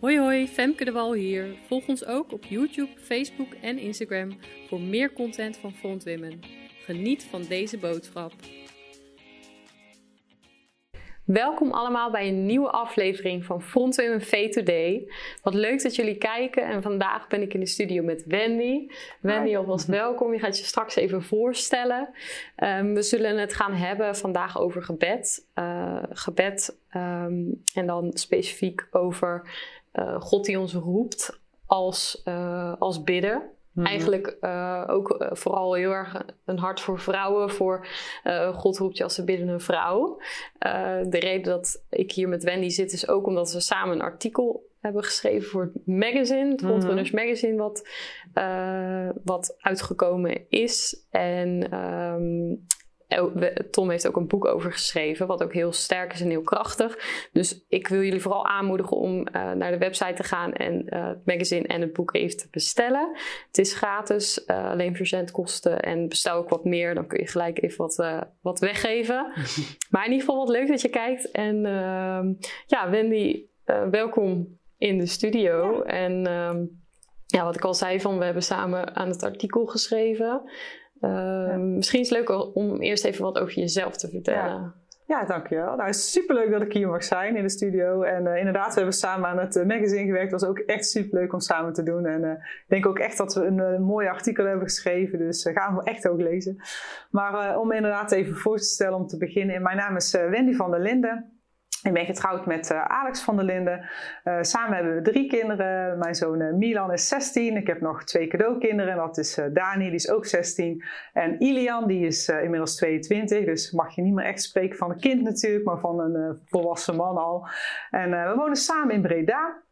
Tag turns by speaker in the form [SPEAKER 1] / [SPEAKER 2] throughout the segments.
[SPEAKER 1] Hoi hoi, Femke de Wal hier. Volg ons ook op YouTube, Facebook en Instagram voor meer content van Front Women. Geniet van deze boodschap. Welkom allemaal bij een nieuwe aflevering van Front Women V Today. Wat leuk dat jullie kijken en vandaag ben ik in de studio met Wendy. Wendy, alvast welkom. Je gaat je straks even voorstellen. Um, we zullen het gaan hebben vandaag over gebed. Uh, gebed um, en dan specifiek over uh, God die ons roept als, uh, als bidden. Mm-hmm. Eigenlijk uh, ook vooral heel erg een hart voor vrouwen. Voor God roept je als ze bidden een vrouw. de reden dat ik hier met Wendy zit is ook omdat we samen een artikel hebben geschreven voor het magazine, het Frontrunners mm-hmm. Magazine, wat, wat uitgekomen is. En um, Tom heeft ook een boek over geschreven, wat ook heel sterk is en heel krachtig. Dus ik wil jullie vooral aanmoedigen om uh, naar de website te gaan en uh, het magazine en het boek even te bestellen. Het is gratis, uh, alleen verzendkosten en bestel ook wat meer, dan kun je gelijk even wat, wat weggeven. maar in ieder geval wat leuk dat je kijkt. En ehm, ja, Wendy, welkom in de studio. En ehm, ja, wat ik al zei, van we hebben samen aan het artikel geschreven. Uh, Misschien is het leuk om eerst even wat over jezelf te vertellen.
[SPEAKER 2] Ja. Ja, dankjewel. Nou, het is superleuk dat ik hier mag zijn in de studio. En uh, inderdaad, we hebben samen aan het uh, magazine gewerkt. Het was ook echt superleuk om samen te doen. En uh, ik denk ook echt dat we een mooi artikel hebben geschreven. Dus gaan we echt ook lezen. Maar om inderdaad even voor te stellen om te beginnen. Mijn naam is Wendy van der Linden. Ik ben getrouwd met uh, Alex van der Linden. Uh, samen hebben we drie kinderen. Mijn zoon uh, Milan is 16. Ik heb nog twee cadeaukinderen. Dat is Dani, die is ook 16. En Ilian, die is inmiddels 22. Dus mag je niet meer echt spreken van een kind natuurlijk, maar van een volwassen man al. En we wonen samen in Breda.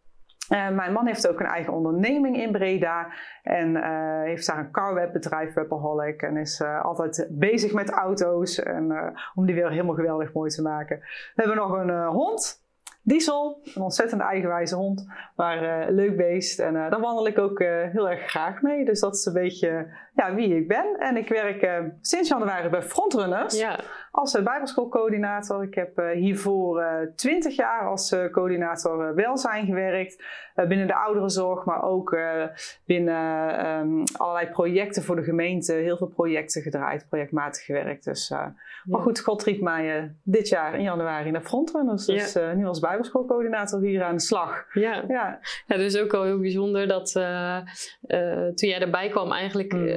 [SPEAKER 2] Uh, mijn man heeft ook een eigen onderneming in Breda en uh, heeft daar een carwebbedrijf, Webaholic, en is uh, altijd bezig met auto's en, om die weer helemaal geweldig mooi te maken. We hebben nog een hond, Diesel, een ontzettend eigenwijze hond, maar leuk beest en daar wandel ik ook heel erg graag mee. Dus dat is een beetje ja, wie ik ben. En ik werk sinds januari bij Frontrunners. Ja als uh, bijbelschoolcoördinator. Ik heb uh, hiervoor eh, 20 jaar als coördinator welzijn gewerkt. binnen de ouderenzorg, maar ook binnen um, allerlei projecten voor de gemeente. Heel veel projecten gedraaid, projectmatig gewerkt. Dus, Maar goed, God riep mij dit jaar in januari naar Frontrunners. Dus ja. nu als bijbelschoolcoördinator hier aan de slag.
[SPEAKER 1] Ja, ja. ja dus ook wel heel bijzonder dat toen jij erbij kwam, eigenlijk mm.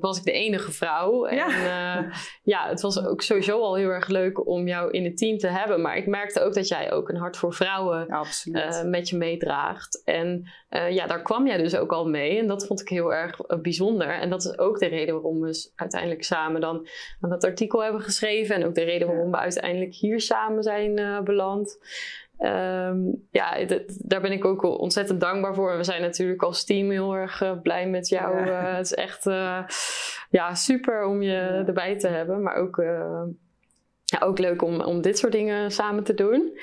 [SPEAKER 1] Was ik de enige vrouw. En ja, ja het was ook sowieso al heel erg leuk om jou in het team te hebben. Maar ik merkte ook dat jij ook een hart voor vrouwen uh, met je meedraagt. En ja, daar kwam jij dus ook al mee. En dat vond ik heel erg bijzonder. En dat is ook de reden waarom we uiteindelijk samen dan dat artikel hebben geschreven. En ook de reden waarom we uiteindelijk hier samen zijn beland. Um, ja, daar ben ik ook ontzettend dankbaar voor. En we zijn natuurlijk als team heel erg uh, blij met jou. Ja. Uh, het is echt uh, ja, super om je ja. erbij te hebben. Maar ook, ja, ook leuk om, om dit soort dingen samen te doen.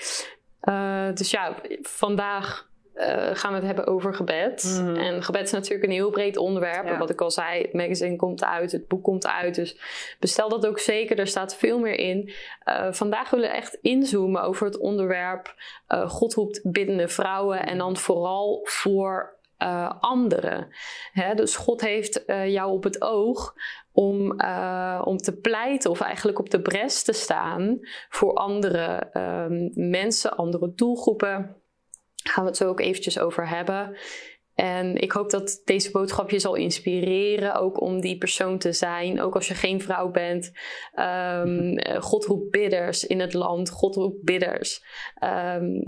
[SPEAKER 1] dus ja, vandaag uh, gaan we het hebben over gebed. Mhm. En gebed is natuurlijk een heel breed onderwerp. Wat ik al zei, het magazine komt uit, het boek komt uit. Dus bestel dat ook zeker, er staat veel meer in. Uh, vandaag willen we echt inzoomen over het onderwerp uh, God roept biddende vrouwen. En dan vooral voor anderen. Hè? Dus God heeft jou op het oog om, om te pleiten of eigenlijk op de bres te staan voor andere ehm, mensen, andere doelgroepen gaan we het zo ook eventjes over hebben. En ik hoop dat deze boodschap je zal inspireren, ook om die persoon te zijn. Ook als je geen vrouw bent. Um, God roept bidders in het land. God roept bidders. Um,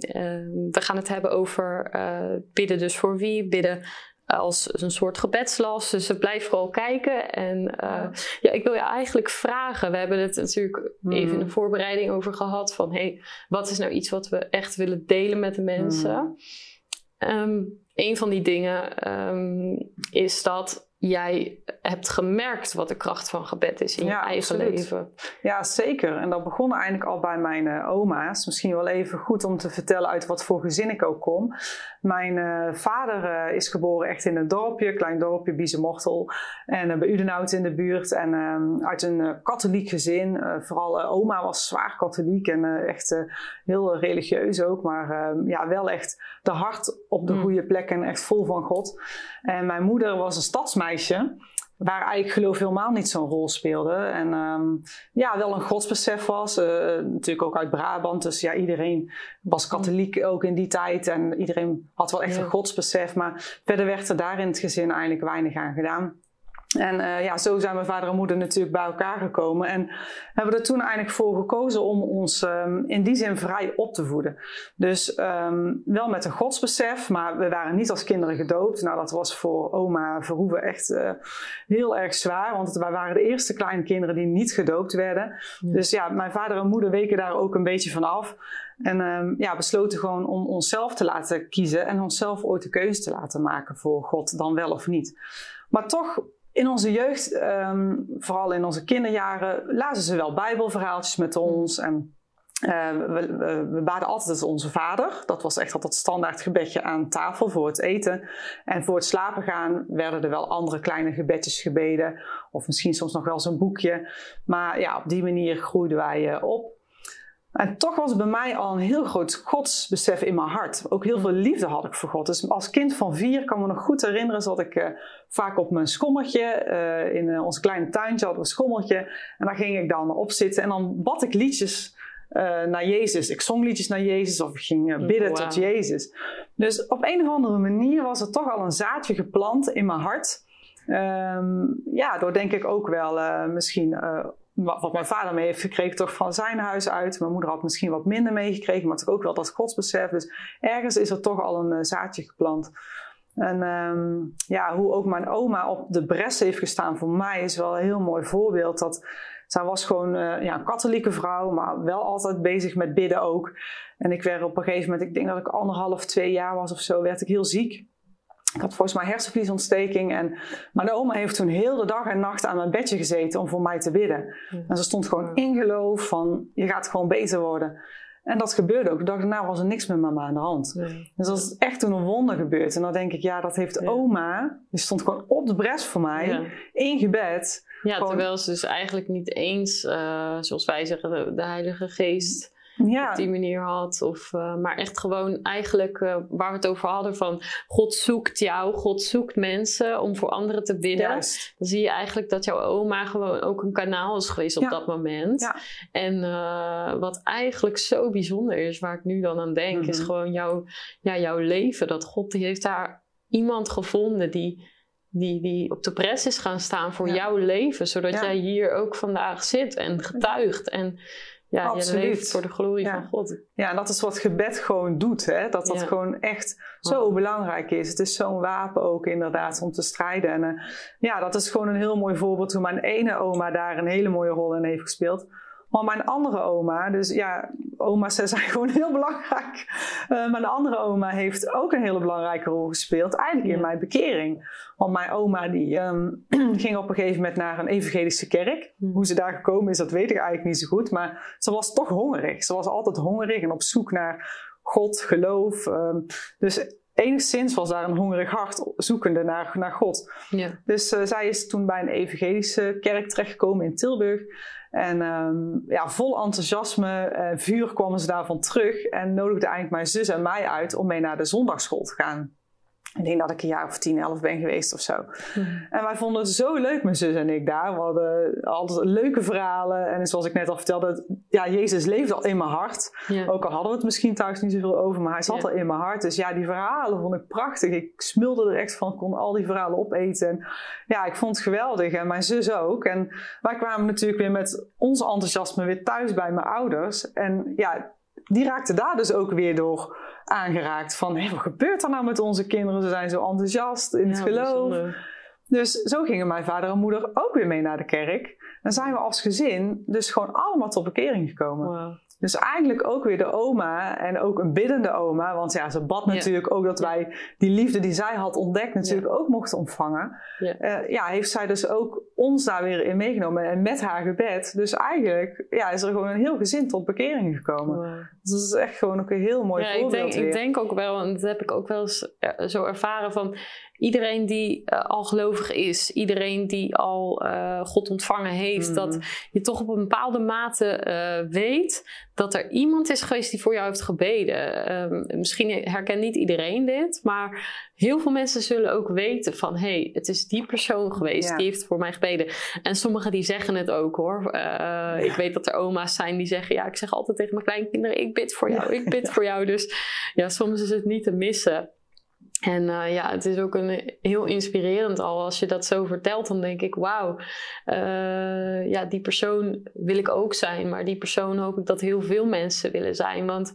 [SPEAKER 1] we gaan het hebben over uh, bidden dus voor wie? Bidden als een soort gebedslas. Dus blijf vooral kijken. En uh, ja, ik wil je eigenlijk vragen. We hebben het natuurlijk even in de voorbereiding over gehad. Van hey, wat is nou iets wat we echt willen delen met de mensen? Um, een van die dingen um, is dat jij hebt gemerkt wat de kracht van gebed is in je eigen leven.
[SPEAKER 2] Ja, zeker. En dat begon eigenlijk al bij mijn uh, oma's. Misschien wel even goed om te vertellen uit wat voor gezin ik ook kom. Mijn uh, vader uh, is geboren echt in een dorpje, klein dorpje, Biezenmortel. En bij Udenhout in de buurt. En ehm, uit een katholiek gezin. vooral oma was zwaar katholiek en echt heel religieus ook. Maar ehm, ja, wel echt de hart op de mm. goede plek en echt vol van God. En mijn moeder was een stadsmeisje waar eigenlijk geloof helemaal niet zo'n rol speelde. En um, ja, wel een godsbesef was. Uh, natuurlijk ook uit Brabant. Dus ja, iedereen was katholiek ook in die tijd. En iedereen had wel echt een godsbesef. Maar verder werd er daar in het gezin eigenlijk weinig aan gedaan. En uh, ja, zo zijn mijn vader en moeder natuurlijk bij elkaar gekomen. En hebben er toen eigenlijk voor gekozen om ons um, in die zin vrij op te voeden. Dus um, wel met een godsbesef, maar we waren niet als kinderen gedoopt. Nou, dat was voor oma Verhoeven echt uh, heel erg zwaar. Want wij waren de eerste kleine kinderen die niet gedoopt werden. Dus ja, mijn vader en moeder weken daar ook een beetje van af. En um, ja, besloten gewoon om onszelf te laten kiezen en onszelf ooit de keuze te laten maken voor God, dan wel of niet. Maar toch in onze jeugd, ehm, vooral in onze kinderjaren, lazen ze wel bijbelverhaaltjes met ons. En uh, we, we, baden altijd onze vader. Dat was echt altijd standaard gebedje aan tafel voor het eten. En voor het slapen gaan werden er wel andere kleine gebedjes gebeden. Of misschien soms nog wel zo'n boekje. Maar ja, op die manier groeiden wij uh, op. En toch was bij mij al een heel groot godsbesef in mijn hart. Ook heel veel liefde had ik voor God. Dus als kind van vier kan me nog goed herinneren... dat ik uh, vaak op mijn schommeltje... Uh, in uh, ons kleine tuintje hadden we een schommeltje. En daar ging ik dan op zitten. En dan bad ik liedjes naar Jezus. Ik zong liedjes naar Jezus of ik ging bidden tot Jezus. Dus op een of andere manier was er toch al een zaadje geplant in mijn hart... Um, ja, door denk ik ook wel misschien wat mijn vader mee heeft gekregen, toch van zijn huis uit. Mijn moeder had misschien wat minder meegekregen, maar toch ook wel dat godsbesef. Dus ergens is er toch al een uh, zaadje geplant. En um, ja, hoe ook mijn oma op de bres heeft gestaan voor mij is wel een heel mooi voorbeeld. Dat, zij was gewoon uh, ja, een katholieke vrouw, maar wel altijd bezig met bidden ook. En ik werd op een gegeven moment, ik denk dat ik anderhalf, twee jaar was of zo, werd ik heel ziek. Ik had volgens mij hersenvliesontsteking. En mijn oma heeft toen heel de dag en nacht aan mijn bedje gezeten om voor mij te bidden. En ze stond gewoon in geloof van, je gaat gewoon beter worden. En dat gebeurde ook. De dag daarna was er niks met mama aan de hand. Dus dat is echt toen een wonder gebeurd. En dan denk ik, ja, dat heeft oma. Die stond gewoon op de bres voor mij, in gebed.
[SPEAKER 1] Ja, terwijl ze dus eigenlijk niet eens, uh, zoals wij zeggen, de, de Heilige Geest ja. op die manier had. Of, uh, maar echt gewoon eigenlijk uh, waar we het over hadden van God zoekt jou, God zoekt mensen om voor anderen te bidden. Juist. Dan zie je eigenlijk dat jouw oma gewoon ook een kanaal is geweest op dat moment. Ja. En uh, wat eigenlijk zo bijzonder is, waar ik nu dan aan denk, is mhm. gewoon jouw, ja, jouw leven. Dat God die heeft daar iemand gevonden die die, die op de pres is gaan staan voor jouw leven. Zodat jij hier ook vandaag zit en getuigt. En ja, Absoluut. je leeft voor de glorie van God.
[SPEAKER 2] Ja, en dat is wat gebed gewoon doet. Hè? Dat dat gewoon echt zo belangrijk is. Het is zo'n wapen ook inderdaad om te strijden. En uh, ja, dat is gewoon een heel mooi voorbeeld hoe mijn ene oma daar een hele mooie rol in heeft gespeeld. Maar mijn andere oma, dus ja, oma's zijn gewoon heel belangrijk. Uh, mijn andere oma heeft ook een hele belangrijke rol gespeeld, eigenlijk in mijn bekering. Want mijn oma die um, ging op een gegeven moment naar een evangelische kerk. Hmm. Hoe ze daar gekomen is, dat weet ik eigenlijk niet zo goed. Maar ze was toch hongerig. Ze was altijd hongerig en op zoek naar God, geloof. Um, dus enigszins was daar een hongerig hart zoekende naar, naar God. Ja. Dus uh, zij is toen bij een evangelische kerk terechtgekomen in Tilburg. En um, ja, vol enthousiasme, en vuur kwamen ze daarvan terug en nodigde eigenlijk mijn zus en mij uit om mee naar de zondagschool te gaan. Ik denk dat ik een jaar of 10, 11 ben geweest of zo. Mhm. En wij vonden het zo leuk, mijn zus en ik daar. We hadden altijd leuke verhalen. En zoals ik net al vertelde, ja, Jezus leefde al in mijn hart. Ook al hadden we het misschien thuis niet zoveel over, maar hij zat al in mijn hart. Dus ja, die verhalen vond ik prachtig. Ik smulde er echt van, kon al die verhalen opeten. En ja, ik vond het geweldig. En mijn zus ook. En wij kwamen natuurlijk weer met ons enthousiasme weer thuis bij mijn ouders. En ja, die raakte daar dus ook weer door aangeraakt. Van hé, wat gebeurt er nou met onze kinderen? Ze zijn zo enthousiast in het geloof. Dus zo gingen mijn vader en moeder ook weer mee naar de kerk. En zijn we als gezin dus gewoon allemaal tot bekering gekomen. Dus eigenlijk ook weer de oma en ook een biddende oma. Want ja, ze bad natuurlijk ook dat wij die liefde die zij had ontdekt natuurlijk ook mochten ontvangen. Ja. Uh, ja. heeft zij dus ook ons daar weer in meegenomen en met haar gebed. Dus eigenlijk ja, is er gewoon een heel gezin tot bekering gekomen. Dus dat is echt gewoon ook een heel mooi voorbeeld
[SPEAKER 1] ik denk, ik denk ook wel, en dat heb ik ook wel eens zo ervaren van iedereen die uh, al gelovig is, iedereen die al uh, God ontvangen heeft, dat mhm. je toch op een bepaalde mate uh, weet dat er iemand is geweest die voor jou heeft gebeden. Um, misschien herkent niet iedereen dit, maar heel veel mensen zullen ook weten van hé, hey, het is die persoon geweest die heeft voor mij gebeden. En sommigen die zeggen het ook hoor. Ja. Ik weet dat er oma's zijn die zeggen ja, ik zeg altijd tegen mijn kleinkinderen, ik bid voor jou, ik bid voor jou. Dus ja, soms is het niet te missen. En uh, ja, het is ook een, heel inspirerend al. Als je dat zo vertelt, dan denk ik, wauw, uh, ja, die persoon wil ik ook zijn. Maar die persoon hoop ik dat heel veel mensen willen zijn. Want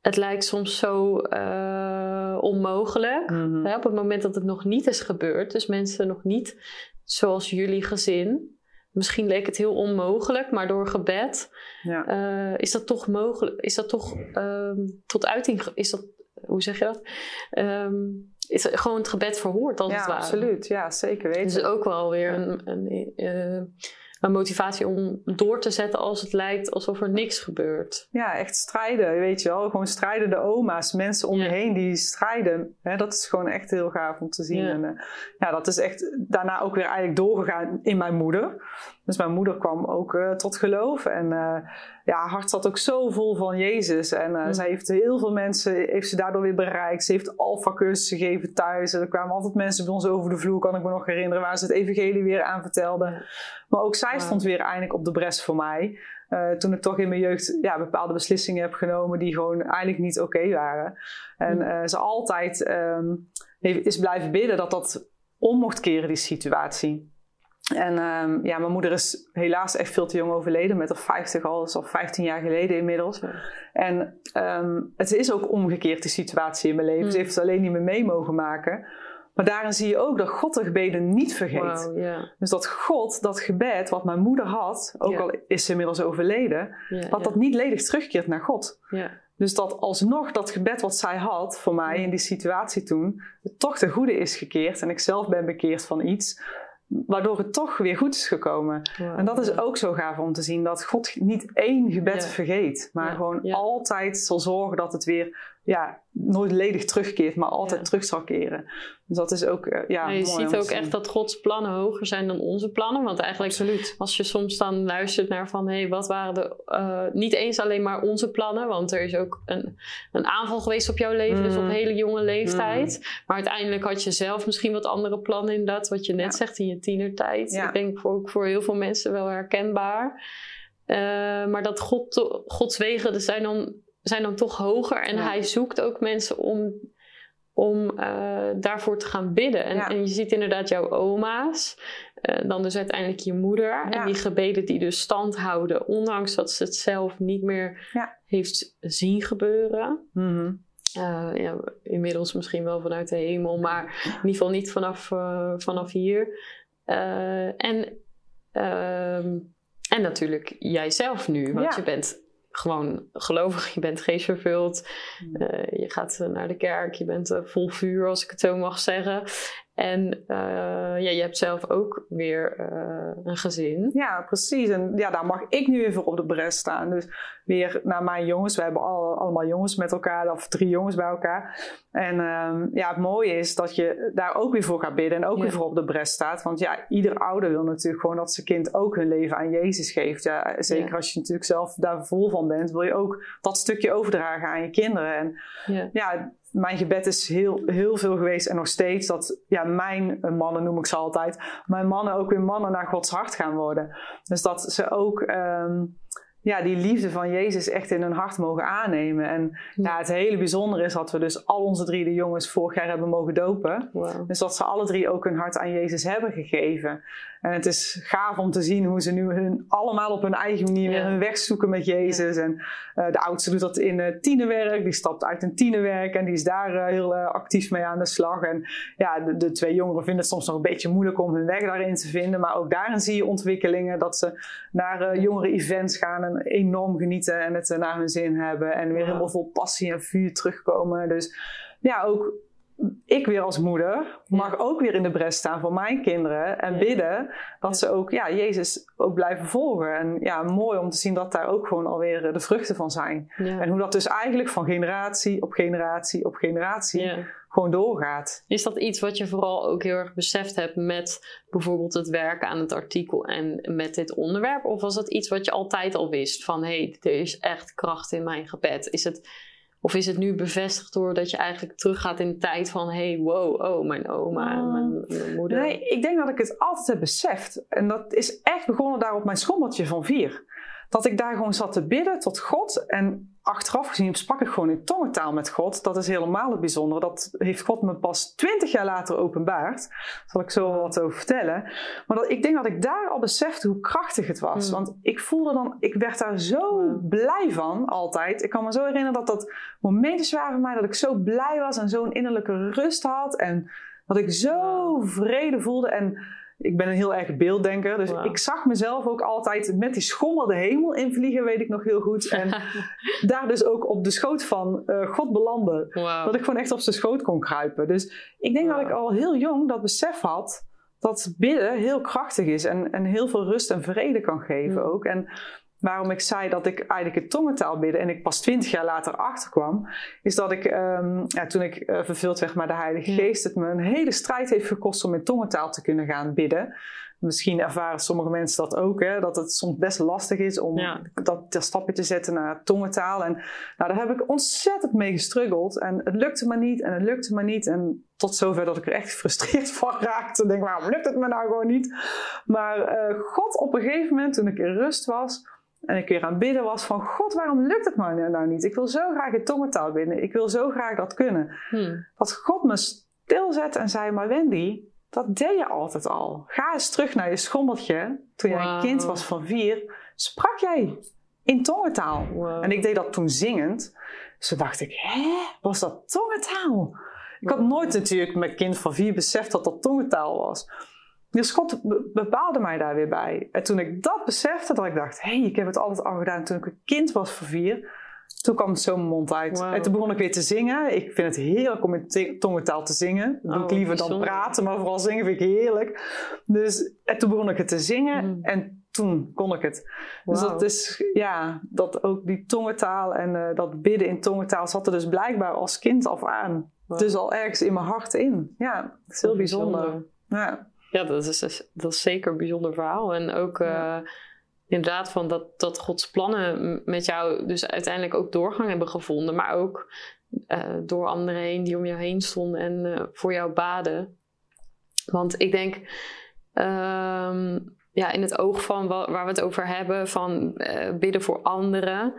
[SPEAKER 1] het lijkt soms zo uh, onmogelijk. Mm hè, op het moment dat het nog niet is gebeurd. Dus mensen nog niet zoals jullie gezin. Misschien leek het heel onmogelijk, maar door gebed ja. is dat toch mogelijk. Is dat toch ehm, tot uiting. Is dat hoe zeg je dat? Um, is gewoon het gebed verhoord als
[SPEAKER 2] ja,
[SPEAKER 1] het ware.
[SPEAKER 2] absoluut. Ja, zeker weten.
[SPEAKER 1] Dus ook wel weer een, een, uh, een, motivatie om door te zetten als het lijkt alsof er niks gebeurt.
[SPEAKER 2] Ja, echt strijden, weet je wel. Gewoon strijden de oma's, mensen om je heen die strijden. Hè, dat is gewoon echt heel gaaf om te zien. Ja. En uh, ja, dat is echt daarna ook weer eigenlijk doorgegaan in mijn moeder. Dus mijn moeder kwam ook uh, tot geloof. En uh, ja, haar hart zat ook zo vol van Jezus. En uh, mm. zij heeft heel veel mensen, heeft ze daardoor weer bereikt. Ze heeft alfa cursussen gegeven thuis. En er kwamen altijd mensen bij ons over de vloer, kan ik me nog herinneren, waar ze het evangelie weer aan vertelden. Maar ook zij stond weer eindelijk op de bres voor mij. toen ik toch in mijn jeugd ja, bepaalde beslissingen heb genomen die gewoon eigenlijk niet oké okay waren. En mm. ze altijd um, is blijven bidden dat dat om mocht keren, die situatie. En um, ja, mijn moeder is helaas echt veel te jong overleden, met al 50 al, dat is al 15 jaar geleden inmiddels. En um, het is ook omgekeerd, die situatie in mijn leven. Mm. Ze heeft het alleen niet meer mee mogen maken. Maar daarin zie je ook dat God de gebeden niet vergeet. Wow, yeah. Dus dat God dat gebed wat mijn moeder had, ook yeah. al is ze inmiddels overleden, yeah, dat dat niet ledig terugkeert naar God. Dus dat alsnog dat gebed wat zij had voor mij in die situatie toen, toch de goede is gekeerd en ik zelf ben bekeerd van iets waardoor het toch weer goed is gekomen. en dat is ook zo gaaf om te zien dat God niet één gebed vergeet, maar gewoon altijd zal zorgen dat het weer ja, nooit ledig terugkeert, maar altijd terug zal keren. Dus dat is ook uh, ja,
[SPEAKER 1] Je ziet ook echt dat Gods plannen hoger zijn dan onze plannen. Want eigenlijk Absoluut. als je soms dan luistert naar van... hé, hey, wat waren de... Uh, niet eens alleen maar onze plannen. Want er is ook een, een aanval geweest op jouw leven. Dus op mm. hele jonge leeftijd. Mm. Maar uiteindelijk had je zelf misschien wat andere plannen inderdaad. Wat je net ja. zegt in je tienertijd. Ja. Ik denk ook voor heel veel mensen wel herkenbaar. Uh, maar dat God, Gods wegen zijn dan zijn dan toch hoger. En hij zoekt ook mensen om, om uh, daarvoor te gaan bidden. En, en, je ziet inderdaad jouw oma's. Uh, dan dus uiteindelijk je moeder. Ja. En die gebeden die dus stand houden. Ondanks dat ze het zelf niet meer heeft zien gebeuren.
[SPEAKER 2] Mm
[SPEAKER 1] uh, ja, inmiddels misschien wel vanuit de hemel. Maar in ieder geval niet vanaf, vanaf hier. en... ehm en natuurlijk jijzelf nu, want je bent gewoon gelovig, je bent geestvervuld, uh, je gaat naar de kerk, je bent uh, vol vuur, als ik het zo mag zeggen. En uh, ja, je hebt zelf ook weer een gezin.
[SPEAKER 2] Ja, precies. En ja, daar mag ik nu even op de bres staan. Dus weer naar mijn jongens. We hebben al, allemaal jongens met elkaar, of drie jongens bij elkaar. En um, ja, het mooie is dat je daar ook weer voor gaat bidden en ook ja. weer voor op de bres staat. Want ja, ieder ouder wil natuurlijk gewoon dat zijn kind ook hun leven aan Jezus geeft. Ja, zeker ja. als je natuurlijk zelf daar vol van bent, wil je ook dat stukje overdragen aan je kinderen. En ja, ja mijn gebed is heel, heel veel geweest en nog steeds dat ja, mijn mannen, noem ik ze altijd, mijn mannen ook weer mannen naar Gods hart gaan worden. Dus dat ze ook. Um, ja, die liefde van Jezus echt in hun hart mogen aannemen. En ja, het hele bijzondere is dat we dus al onze drie de jongens vorig jaar hebben mogen dopen. Wow. Dus dat ze alle drie ook hun hart aan Jezus hebben gegeven. En het is gaaf om te zien hoe ze nu hun allemaal op hun eigen manier weer hun weg zoeken met Jezus. En uh, de oudste doet dat in uh, tienerwerk. Die stapt uit een tienerwerk en die is daar uh, heel actief mee aan de slag. En ja, de, de, twee jongeren vinden het soms nog een beetje moeilijk om hun weg daarin te vinden. Maar ook daarin zie je ontwikkelingen dat ze naar jongere events gaan en enorm genieten en het naar hun zin hebben. En weer helemaal vol passie en vuur terugkomen. Dus ja, ook ik weer als moeder mag ook weer in de bres staan voor mijn kinderen en bidden dat ze ook ja, Jezus ook blijven volgen. En ja, mooi om te zien dat daar ook gewoon alweer de vruchten van zijn. En hoe dat dus eigenlijk van generatie op generatie op generatie gewoon doorgaat.
[SPEAKER 1] Is dat iets wat je vooral ook heel erg beseft hebt met bijvoorbeeld het werken aan het artikel en met dit onderwerp? Of was dat iets wat je altijd al wist van hé, hey, er is echt kracht in mijn gebed? Is het of is het nu bevestigd doordat je eigenlijk teruggaat in de tijd van... hey, wow, oh, mijn oma en mijn, mijn, moeder?
[SPEAKER 2] Nee, ik denk dat ik het altijd heb beseft. En dat is echt begonnen daar op mijn schommeltje van vier. Dat ik daar gewoon zat te bidden tot God. En achteraf gezien sprak ik gewoon in tongentaal met God. Dat is helemaal het bijzondere. Dat heeft God me pas twintig jaar later openbaard. Daar zal ik zo wat over vertellen. Maar dat, ik denk dat ik daar al besefte hoe krachtig het was. Hmm. Want ik voelde dan, ik werd daar zo blij van altijd. Ik kan me zo herinneren dat dat momenten waren voor mij dat ik zo blij was en zo'n innerlijke rust had. En dat ik zo vrede voelde. En ik ben een heel erg beelddenker. Dus ik zag mezelf ook altijd met die schommel de hemel invliegen, weet ik nog heel goed. En daar dus ook op de schoot van uh, God belanden. Dat ik gewoon echt op zijn schoot kon kruipen. Dus ik denk dat ik al heel jong dat besef had dat bidden heel krachtig is en, en heel veel rust en vrede kan geven ook. En waarom ik zei dat ik eigenlijk het tongentaal bidden en ik pas twintig jaar later achterkwam, is dat ik um, ja, toen ik uh, vervuld werd met de Heilige Geest, het me een hele strijd heeft gekost om in tongentaal te kunnen gaan bidden. Misschien ervaren sommige mensen dat ook, hè, dat het soms best lastig is om dat, dat stapje te zetten naar tongentaal. En nou, daar heb ik ontzettend mee gestruggeld. En het lukte me niet en het lukte me niet. En tot zover dat ik er echt gefrustreerd van raakte. Denk, waarom lukt het me nou gewoon niet? Maar uh, God op een gegeven moment, toen ik in rust was, en ik weer aan het bidden was van God, waarom lukt het me nou niet? Ik wil zo graag in tongentaal binnen. Ik wil zo graag dat kunnen. Hmm. Dat God me stilzet en zei, maar Wendy, dat deed je altijd al. Ga eens terug naar je schommeltje. Toen jij een kind was van vier, sprak jij in tongentaal. En ik deed dat toen zingend. Dus toen dacht ik, hè, was dat tongentaal? Ik had nooit natuurlijk met kind van vier beseft dat dat tongentaal was. Dus God bepaalde mij daar weer bij. En toen ik dat besefte, dat ik dacht, hé, hey, ik heb het altijd al gedaan toen ik een kind was voor vier. Toen kwam het zo mijn mond uit. En toen begon ik weer te zingen. Ik vind het heerlijk om in tongentaal te zingen. Dat doe ik oh, liever dan praten, maar vooral zingen vind ik heerlijk. Dus en toen begon ik het te zingen mm. en toen kon ik het. Dus dat is, ja, dat ook die tongentaal en uh, dat bidden in tongentaal zat er dus blijkbaar als kind af aan. Dus al ergens in mijn hart in. Ja, dat is heel bijzonder. bijzonder. Ja.
[SPEAKER 1] Ja, dat is, dat is zeker een bijzonder verhaal. En ook uh, inderdaad van dat, dat Gods plannen met jou dus uiteindelijk ook doorgang hebben gevonden. Maar ook uh, door anderen heen die om jou heen stonden en uh, voor jou baden. Want ik denk... Um, ja, in het oog van waar we het over hebben, van uh, bidden voor anderen,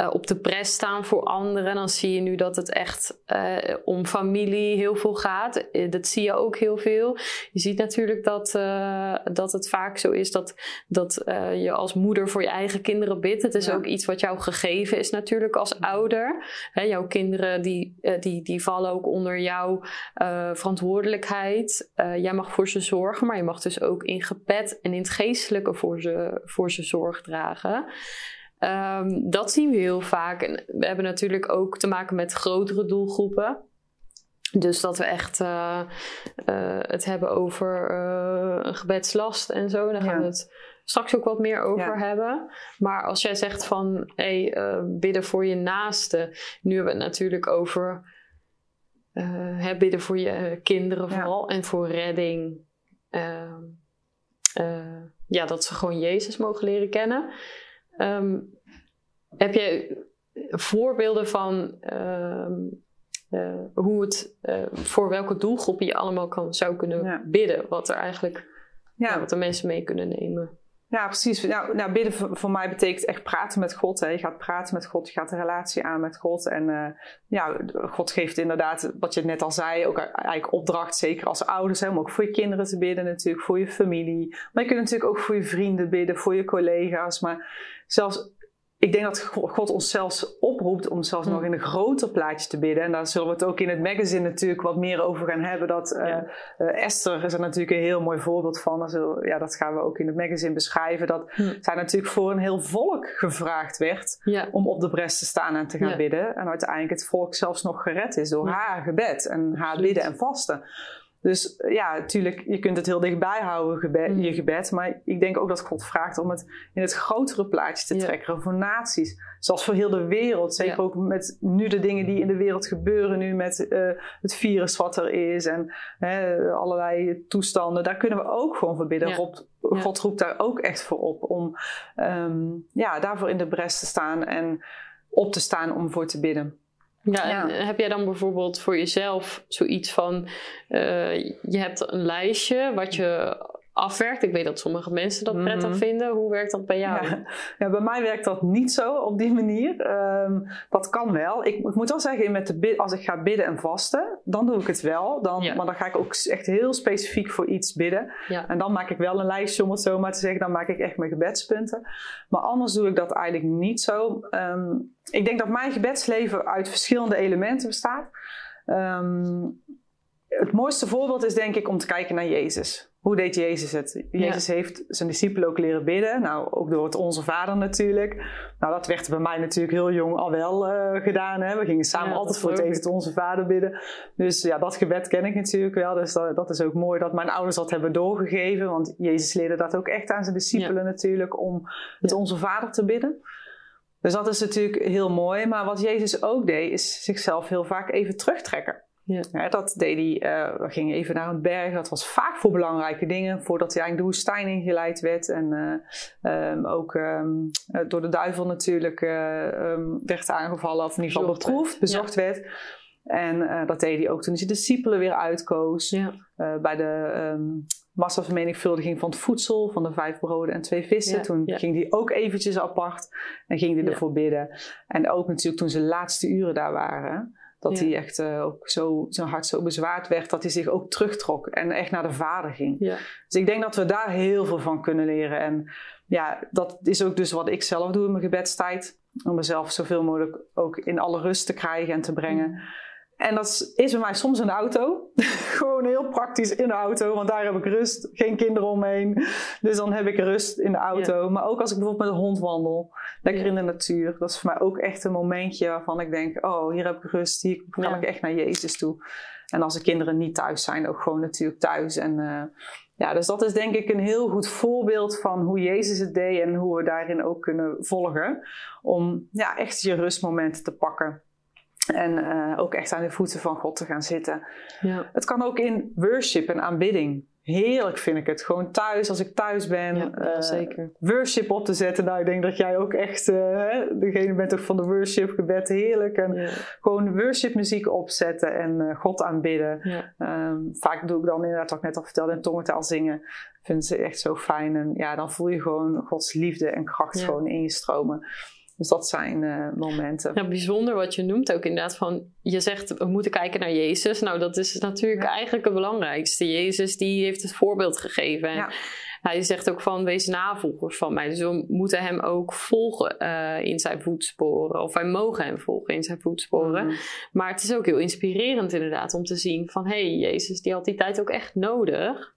[SPEAKER 1] uh, op de pres staan voor anderen, dan zie je nu dat het echt uh, om familie heel veel gaat. dat zie je ook heel veel. Je ziet natuurlijk dat, dat het vaak zo is dat, dat je als moeder voor je eigen kinderen bidt. Het is ook iets wat jou gegeven is natuurlijk als ouder. Hè, jouw kinderen die, die, die vallen ook onder jouw verantwoordelijkheid. jij mag voor ze zorgen, maar je mag dus ook in gebed en in het geestelijke voor ze, voor ze zorg dragen. Um, dat zien we heel vaak. En we hebben natuurlijk ook te maken met grotere doelgroepen. Dus dat we echt uh, uh, het hebben over uh, een gebedslast en zo. Daar gaan we het straks ook wat meer over hebben. Maar als jij zegt van hey, bidden voor je naaste. Nu hebben we het natuurlijk over bidden voor je kinderen vooral. En voor redding. Ehm, ja, dat ze gewoon Jezus mogen leren kennen. Um, heb je voorbeelden van uh, uh, hoe het, uh, voor welke doelgroep je allemaal kan, zou kunnen ja. bidden? Wat er eigenlijk, ja. wat de mensen mee kunnen nemen.
[SPEAKER 2] Ja, precies. Nou, nou bidden voor, mij betekent echt praten met God. Hè. Je gaat praten met God, je gaat een relatie aan met God. En uh, ja, God geeft inderdaad, wat je net al zei, ook eigenlijk opdracht, zeker als ouders, hè, om ook voor je kinderen te bidden natuurlijk, voor je familie. Maar je kunt natuurlijk ook voor je vrienden bidden, voor je collega's. Maar zelfs ik denk dat God ons zelfs oproept om zelfs nog in een groter plaatje te bidden. En daar zullen we het ook in het magazine natuurlijk wat meer over gaan hebben. Dat uh, Esther is er natuurlijk een heel mooi voorbeeld van. Ja, dat gaan we ook in het magazine beschrijven. Dat hm. zij natuurlijk voor een heel volk gevraagd werd om op de bres te staan en te gaan bidden. En uiteindelijk het volk zelfs nog gered is door haar gebed en haar bidden en vasten. Dus eh, ja, natuurlijk, je kunt het heel dichtbij houden, mm. je gebed. Maar ik denk ook dat God vraagt om het in het grotere plaatje te trekken. Voor naties, zoals voor heel de wereld. Zeker ook met nu de dingen die in de wereld gebeuren. Nu met uh, het virus wat er is en allerlei toestanden. Daar kunnen we ook gewoon voor bidden. God, roept daar ook echt voor op. Om um, ja, daarvoor in de bres te staan en op te staan om voor te bidden.
[SPEAKER 1] Ja, heb jij dan bijvoorbeeld voor jezelf zoiets van: uh, je hebt een lijstje wat je afwerkt. Ik weet dat sommige mensen dat prettig mhm. vinden. Hoe werkt dat bij jou?
[SPEAKER 2] Ja. bij mij werkt dat niet zo op die manier. Um, dat kan wel. Ik, ik, moet wel zeggen, met de als ik ga bidden en vasten, dan doe ik het wel. Dan, Maar dan ga ik ook echt heel specifiek voor iets bidden. En dan maak ik wel een lijstje, om het zo maar te zeggen. Dan maak ik echt mijn gebedspunten. Maar anders doe ik dat eigenlijk niet zo. Um, ik denk dat mijn gebedsleven uit verschillende elementen bestaat. Um, het mooiste voorbeeld is denk ik om te kijken naar Jezus. Hoe deed Jezus het? Jezus heeft zijn discipelen ook leren bidden. Nou, ook door het Onze Vader natuurlijk. Nou, dat werd bij mij natuurlijk heel jong al wel uh, gedaan. Hè? We gingen samen altijd voor het eten het Onze Vader bidden. Dus ja, dat gebed ken ik natuurlijk wel. Dus dat, dat, is ook mooi dat mijn ouders dat hebben doorgegeven. Want Jezus leerde dat ook echt aan zijn discipelen natuurlijk. Om het Onze Vader te bidden. Dus dat is natuurlijk heel mooi. Maar wat Jezus ook deed, is zichzelf heel vaak even terugtrekken. Ja. dat deed hij, uh, we gingen even naar een berg. Dat was vaak voor belangrijke dingen, voordat hij eigenlijk de woestijn ingeleid werd. En uh, um, ook um, door de duivel natuurlijk um, werd aangevallen, of in ieder geval beproefd, bezocht werd. En dat deed hij ook toen hij de discipelen weer uitkoos. Ja. bij de massavermenigvuldiging van het voedsel, van de vijf broden en twee vissen. toen ging hij ook eventjes apart en ging hij ervoor bidden. En ook natuurlijk toen ze de laatste uren daar waren. Dat hij echt uh, ook zo, zijn hart zo bezwaard werd dat hij zich ook terugtrok en echt naar de vader ging. Ja. Dus ik denk dat we daar heel veel van kunnen leren. En ja, dat is ook dus wat ik zelf doe in mijn gebedstijd. Om mezelf zoveel mogelijk ook in alle rust te krijgen en te brengen. En dat is bij mij soms in de auto. Gewoon heel praktisch in de auto, want daar heb ik rust. Geen kinderen omheen. Dus dan heb ik rust in de auto. Maar ook als ik bijvoorbeeld met een hond wandel, lekker in de natuur. Dat is voor mij ook echt een momentje waarvan ik denk: oh, hier heb ik rust. Hier kan ik echt naar Jezus toe. En als de kinderen niet thuis zijn, ook gewoon natuurlijk thuis. En uh, ja, dus dat is denk ik een heel goed voorbeeld van hoe Jezus het deed en hoe we daarin ook kunnen volgen. Om ja, echt je rustmomenten te pakken. En uh, ook echt aan de voeten van God te gaan zitten. Ja. Het kan ook in worship en aanbidding. Heerlijk vind ik het. Gewoon thuis, als ik thuis ben. Ja, uh, zeker. Worship op te zetten. Nou, ik denk dat jij ook echt uh, degene bent ook van de worship gebed. Heerlijk. En ja. gewoon worship muziek opzetten en God aanbidden. Um, vaak doe ik dan inderdaad, wat ik net al vertelde, in tongentaal zingen. Vind ze echt zo fijn. En ja, dan voel je gewoon Gods liefde en kracht gewoon in je stromen. Dus dat zijn uh, momenten.
[SPEAKER 1] Ja, bijzonder wat je noemt ook inderdaad van, je zegt we moeten kijken naar Jezus. Nou, dat is natuurlijk eigenlijk het belangrijkste. Jezus die heeft het voorbeeld gegeven. Ja hij zegt ook van wees navolgers van mij. Dus we moeten hem ook volgen uh, in zijn voetsporen. Of wij mogen hem volgen in zijn voetsporen. Mm. Maar het is ook heel inspirerend inderdaad om te zien van... hé, hey, Jezus die had die tijd ook echt nodig.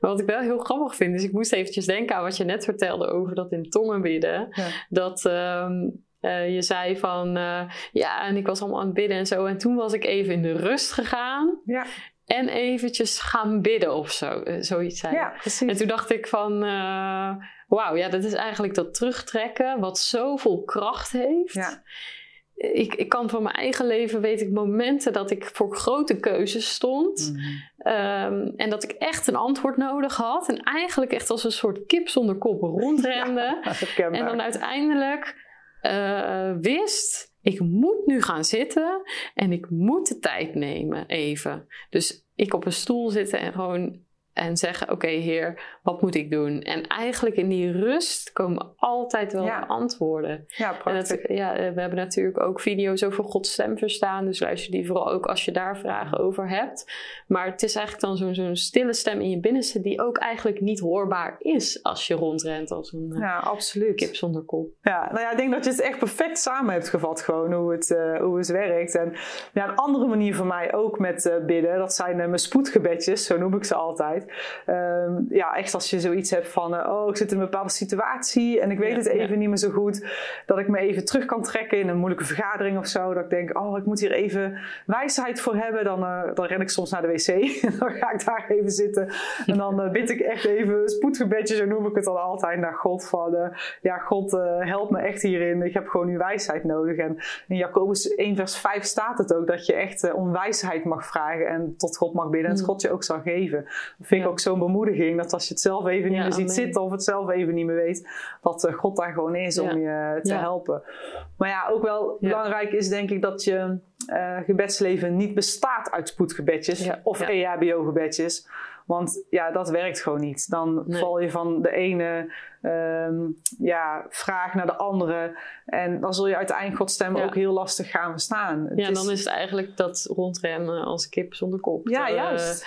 [SPEAKER 1] wat ik wel heel grappig vind, is ik moest eventjes denken aan wat je net vertelde over dat in tongen bidden. Ja. Dat... Um, uh, je zei van uh, ja, en ik was allemaal aan het bidden en zo. En toen was ik even in de rust gegaan. Ja en eventjes gaan bidden of zo, uh, zoiets zijn. Ja, precies. En toen dacht ik van, uh, wauw, ja, dat is eigenlijk dat terugtrekken wat zoveel kracht heeft. Ja. Ik, ik kan van mijn eigen leven, weet ik, momenten dat ik voor grote keuzes stond. Mm. Um, en dat ik echt een antwoord nodig had. En eigenlijk echt als een soort kip zonder kop rondrende. Ja, en dan uiteindelijk uh, wist ik moet nu gaan zitten en ik moet de tijd nemen even. Dus ik op een stoel zitten en gewoon en zeggen: Oké, Heer, wat moet ik doen? En eigenlijk in die rust komen altijd wel antwoorden.
[SPEAKER 2] Ja, prachtig.
[SPEAKER 1] ja, we hebben natuurlijk ook video's over Gods stem verstaan. Dus luister die vooral ook als je daar vragen over hebt. Maar het is eigenlijk dan zo'n zo'n stille stem in je binnenste, die ook eigenlijk niet hoorbaar is als je rondrent als een
[SPEAKER 2] ja, absoluut.
[SPEAKER 1] kip zonder kop.
[SPEAKER 2] Ja, nou ja, ik denk dat je het echt perfect samen hebt gevat, gewoon hoe het, uh, hoe het werkt. En ja, een andere manier voor mij ook met uh, bidden, dat zijn uh, mijn spoedgebedjes, zo noem ik ze altijd. Um, ja, echt als je zoiets hebt van, uh, oh, ik zit in een bepaalde situatie en ik weet het even niet meer zo goed. Dat ik me even terug kan trekken in een moeilijke vergadering of zo. Dat ik denk, oh, ik moet hier even wijsheid voor hebben. Dan, uh, dan ren ik soms naar de wc dan ga ik daar even zitten. En dan uh, bid ik echt even spoedgebedje, zo noem ik het dan altijd, naar God. Van, ja, God, help me echt hierin. Ik heb gewoon uw wijsheid nodig. En in Jacobus 1 vers 5 staat het ook dat je echt om wijsheid mag vragen en tot God mag bidden. En het mm. God je ook zal geven. Dat vind ik ook zo'n bemoediging. Dat als je het zelf even niet meer ziet zitten of het zelf even niet meer weet, dat uh, God daar gewoon is om je te helpen. Maar ja, ook wel belangrijk is denk ik dat je uh, gebedsleven niet bestaat uit spoedgebedjes of EHBO-gebedjes. Want ja, dat werkt gewoon niet. Dan val je van de ene um, ja, vraag naar de andere. En dan zul je uiteindelijk Gods stem ook heel lastig gaan verstaan.
[SPEAKER 1] Ja, en dan is het eigenlijk dat rondrennen als kip zonder kop.
[SPEAKER 2] Ja, juist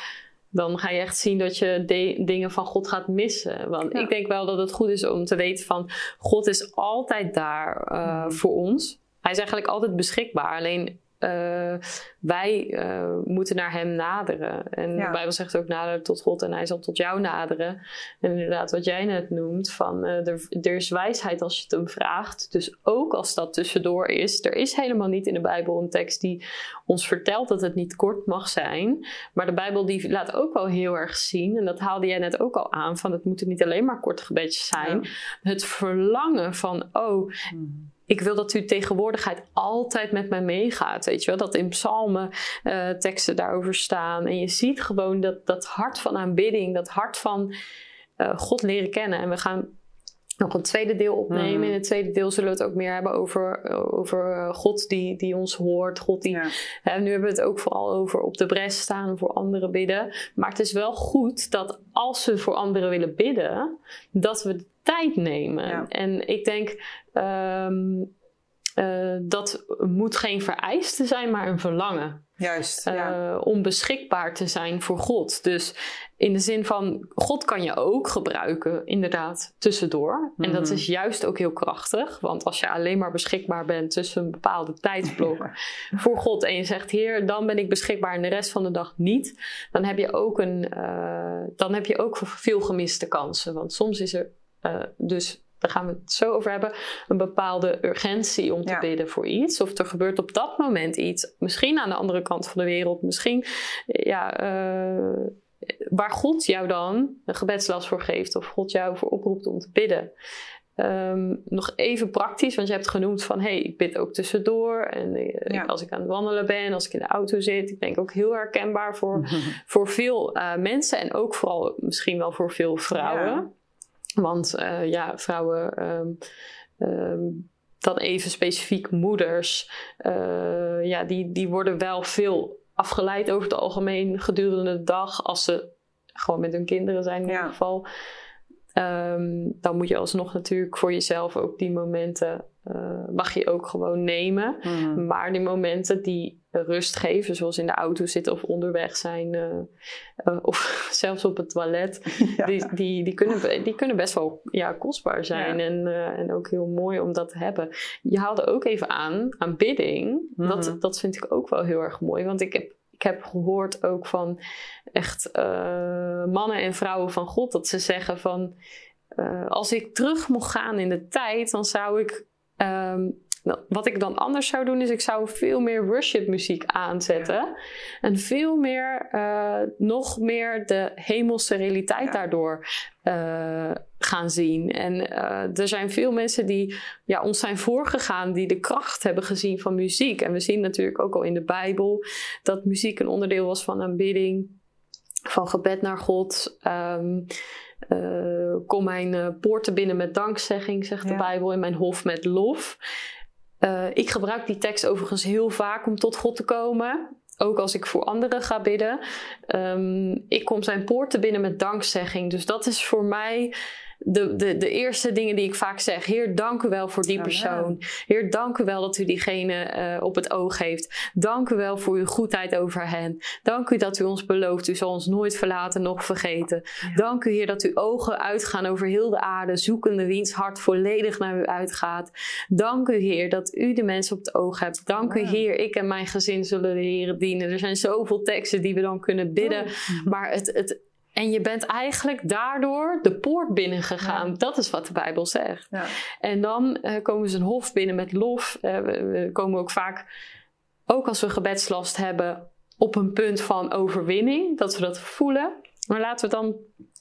[SPEAKER 1] dan ga je echt zien dat je dingen van God gaat missen. Want ik denk wel dat het goed is om te weten van God is altijd daar uh, voor ons. Hij is eigenlijk altijd beschikbaar. Alleen uh, wij uh, moeten naar hem naderen. En de Bijbel zegt ook naderen tot God en hij zal tot jou naderen. En inderdaad, wat jij net noemt, van uh, er, er, is wijsheid als je het hem vraagt. Dus ook als dat tussendoor is. Er is helemaal niet in de Bijbel een tekst die ons vertelt dat het niet kort mag zijn. Maar de Bijbel die laat ook wel heel erg zien, en dat haalde jij net ook al aan, van het moeten niet alleen maar korte gebedjes zijn. Het verlangen van, oh... Hmm ik wil dat uw tegenwoordigheid altijd met mij meegaat. Weet je wel? Dat in psalmen uh, teksten daarover staan. En je ziet gewoon dat, dat hart van aanbidding, dat hart van uh, God leren kennen. En we gaan nog een tweede deel opnemen. Mm. In het tweede deel zullen we het ook meer hebben over, over eh, God die, die ons hoort. God die, hè, nu hebben we het ook vooral over op de bres staan en voor anderen bidden. Maar het is wel goed dat als we voor anderen willen bidden, dat we de tijd nemen. En ik denk. Um, uh, dat moet geen vereiste zijn, maar een verlangen.
[SPEAKER 2] Juist.
[SPEAKER 1] Uh, om beschikbaar te zijn voor God. Dus in de zin van, God kan je ook gebruiken, inderdaad, tussendoor. En dat mhm. is juist ook heel krachtig. Want als je alleen maar beschikbaar bent tussen een bepaalde tijdsblok voor God. En je zegt, Heer, dan ben ik beschikbaar en de rest van de dag niet. Dan heb je ook, een, uh, dan heb je ook veel gemiste kansen. Want soms is er dus daar gaan we het zo over hebben, een bepaalde urgentie om te bidden voor iets. Of er gebeurt op dat moment iets, misschien aan de andere kant van de wereld, misschien ja, uh, waar God jou dan een gebedslast voor geeft of God jou voor oproept om te bidden. Um, nog even praktisch, want je hebt genoemd van hey, ik bid ook tussendoor. En uh, als ik aan het wandelen ben, als ik in de auto zit, ik denk ook heel herkenbaar voor, voor veel uh, mensen en ook vooral misschien wel voor veel vrouwen. Ja. Want uh, ja, vrouwen, um, um, dan even specifiek moeders, uh, ja, die, die worden wel veel afgeleid over het algemeen gedurende de dag. Als ze gewoon met hun kinderen zijn in ieder geval. Um, dan moet je alsnog natuurlijk voor jezelf ook die momenten uh, mag je ook gewoon nemen. Mm. Maar die momenten die rust geven, zoals in de auto zitten of onderweg zijn, uh, uh, of zelfs op het toilet, ja. die, die, die, kunnen, die kunnen best wel ja, kostbaar zijn ja. en, en ook heel mooi om dat te hebben. Je haalde ook even aan, aanbidding. Mm. Dat, dat vind ik ook wel heel erg mooi, want ik heb ik heb gehoord ook van echt uh, mannen en vrouwen van God dat ze zeggen van uh, als ik terug mocht gaan in de tijd, dan zou ik um, wat ik dan anders zou doen, is ik zou veel meer worship muziek aanzetten. En veel meer, uh, nog meer de hemelse realiteit ja. daardoor uh, gaan zien. En uh, er zijn veel mensen die ja, ons zijn voorgegaan, die de kracht hebben gezien van muziek. En we zien natuurlijk ook al in de Bijbel dat muziek een onderdeel was van aanbidding, van gebed naar God. Um, uh, kom mijn uh, poorten binnen met dankzegging, zegt ja. de Bijbel, in mijn hof met lof. Uh, ik gebruik die tekst overigens heel vaak om tot God te komen. ook als ik voor anderen ga bidden. Um, ik kom zijn poorten binnen met dankzegging. Dus dat is voor mij de, de, de eerste dingen die ik vaak zeg. Heer, dank u wel voor die persoon. Heer, dank u wel dat u diegene uh, op het oog heeft. Dank u wel voor uw goedheid over hen. Dank u dat u ons belooft. U zal ons nooit verlaten, nog vergeten. Dank u, Heer, dat uw ogen uitgaan over heel de aarde, zoekende wiens hart volledig naar u uitgaat. Dank u, Heer, dat u de mensen op het oog hebt. Dank u, Heer, ik en mijn gezin zullen de Heer dienen. Er zijn zoveel teksten die we dan kunnen bidden. Maar het, het, en je bent eigenlijk daardoor de poort binnengegaan. Ja. Dat is wat de Bijbel zegt. Ja. En dan uh, komen ze een hof binnen met lof. Uh, we, we, komen ook vaak, ook als we gebedslast hebben, op een punt van overwinning. Dat we dat voelen. Maar laten we dan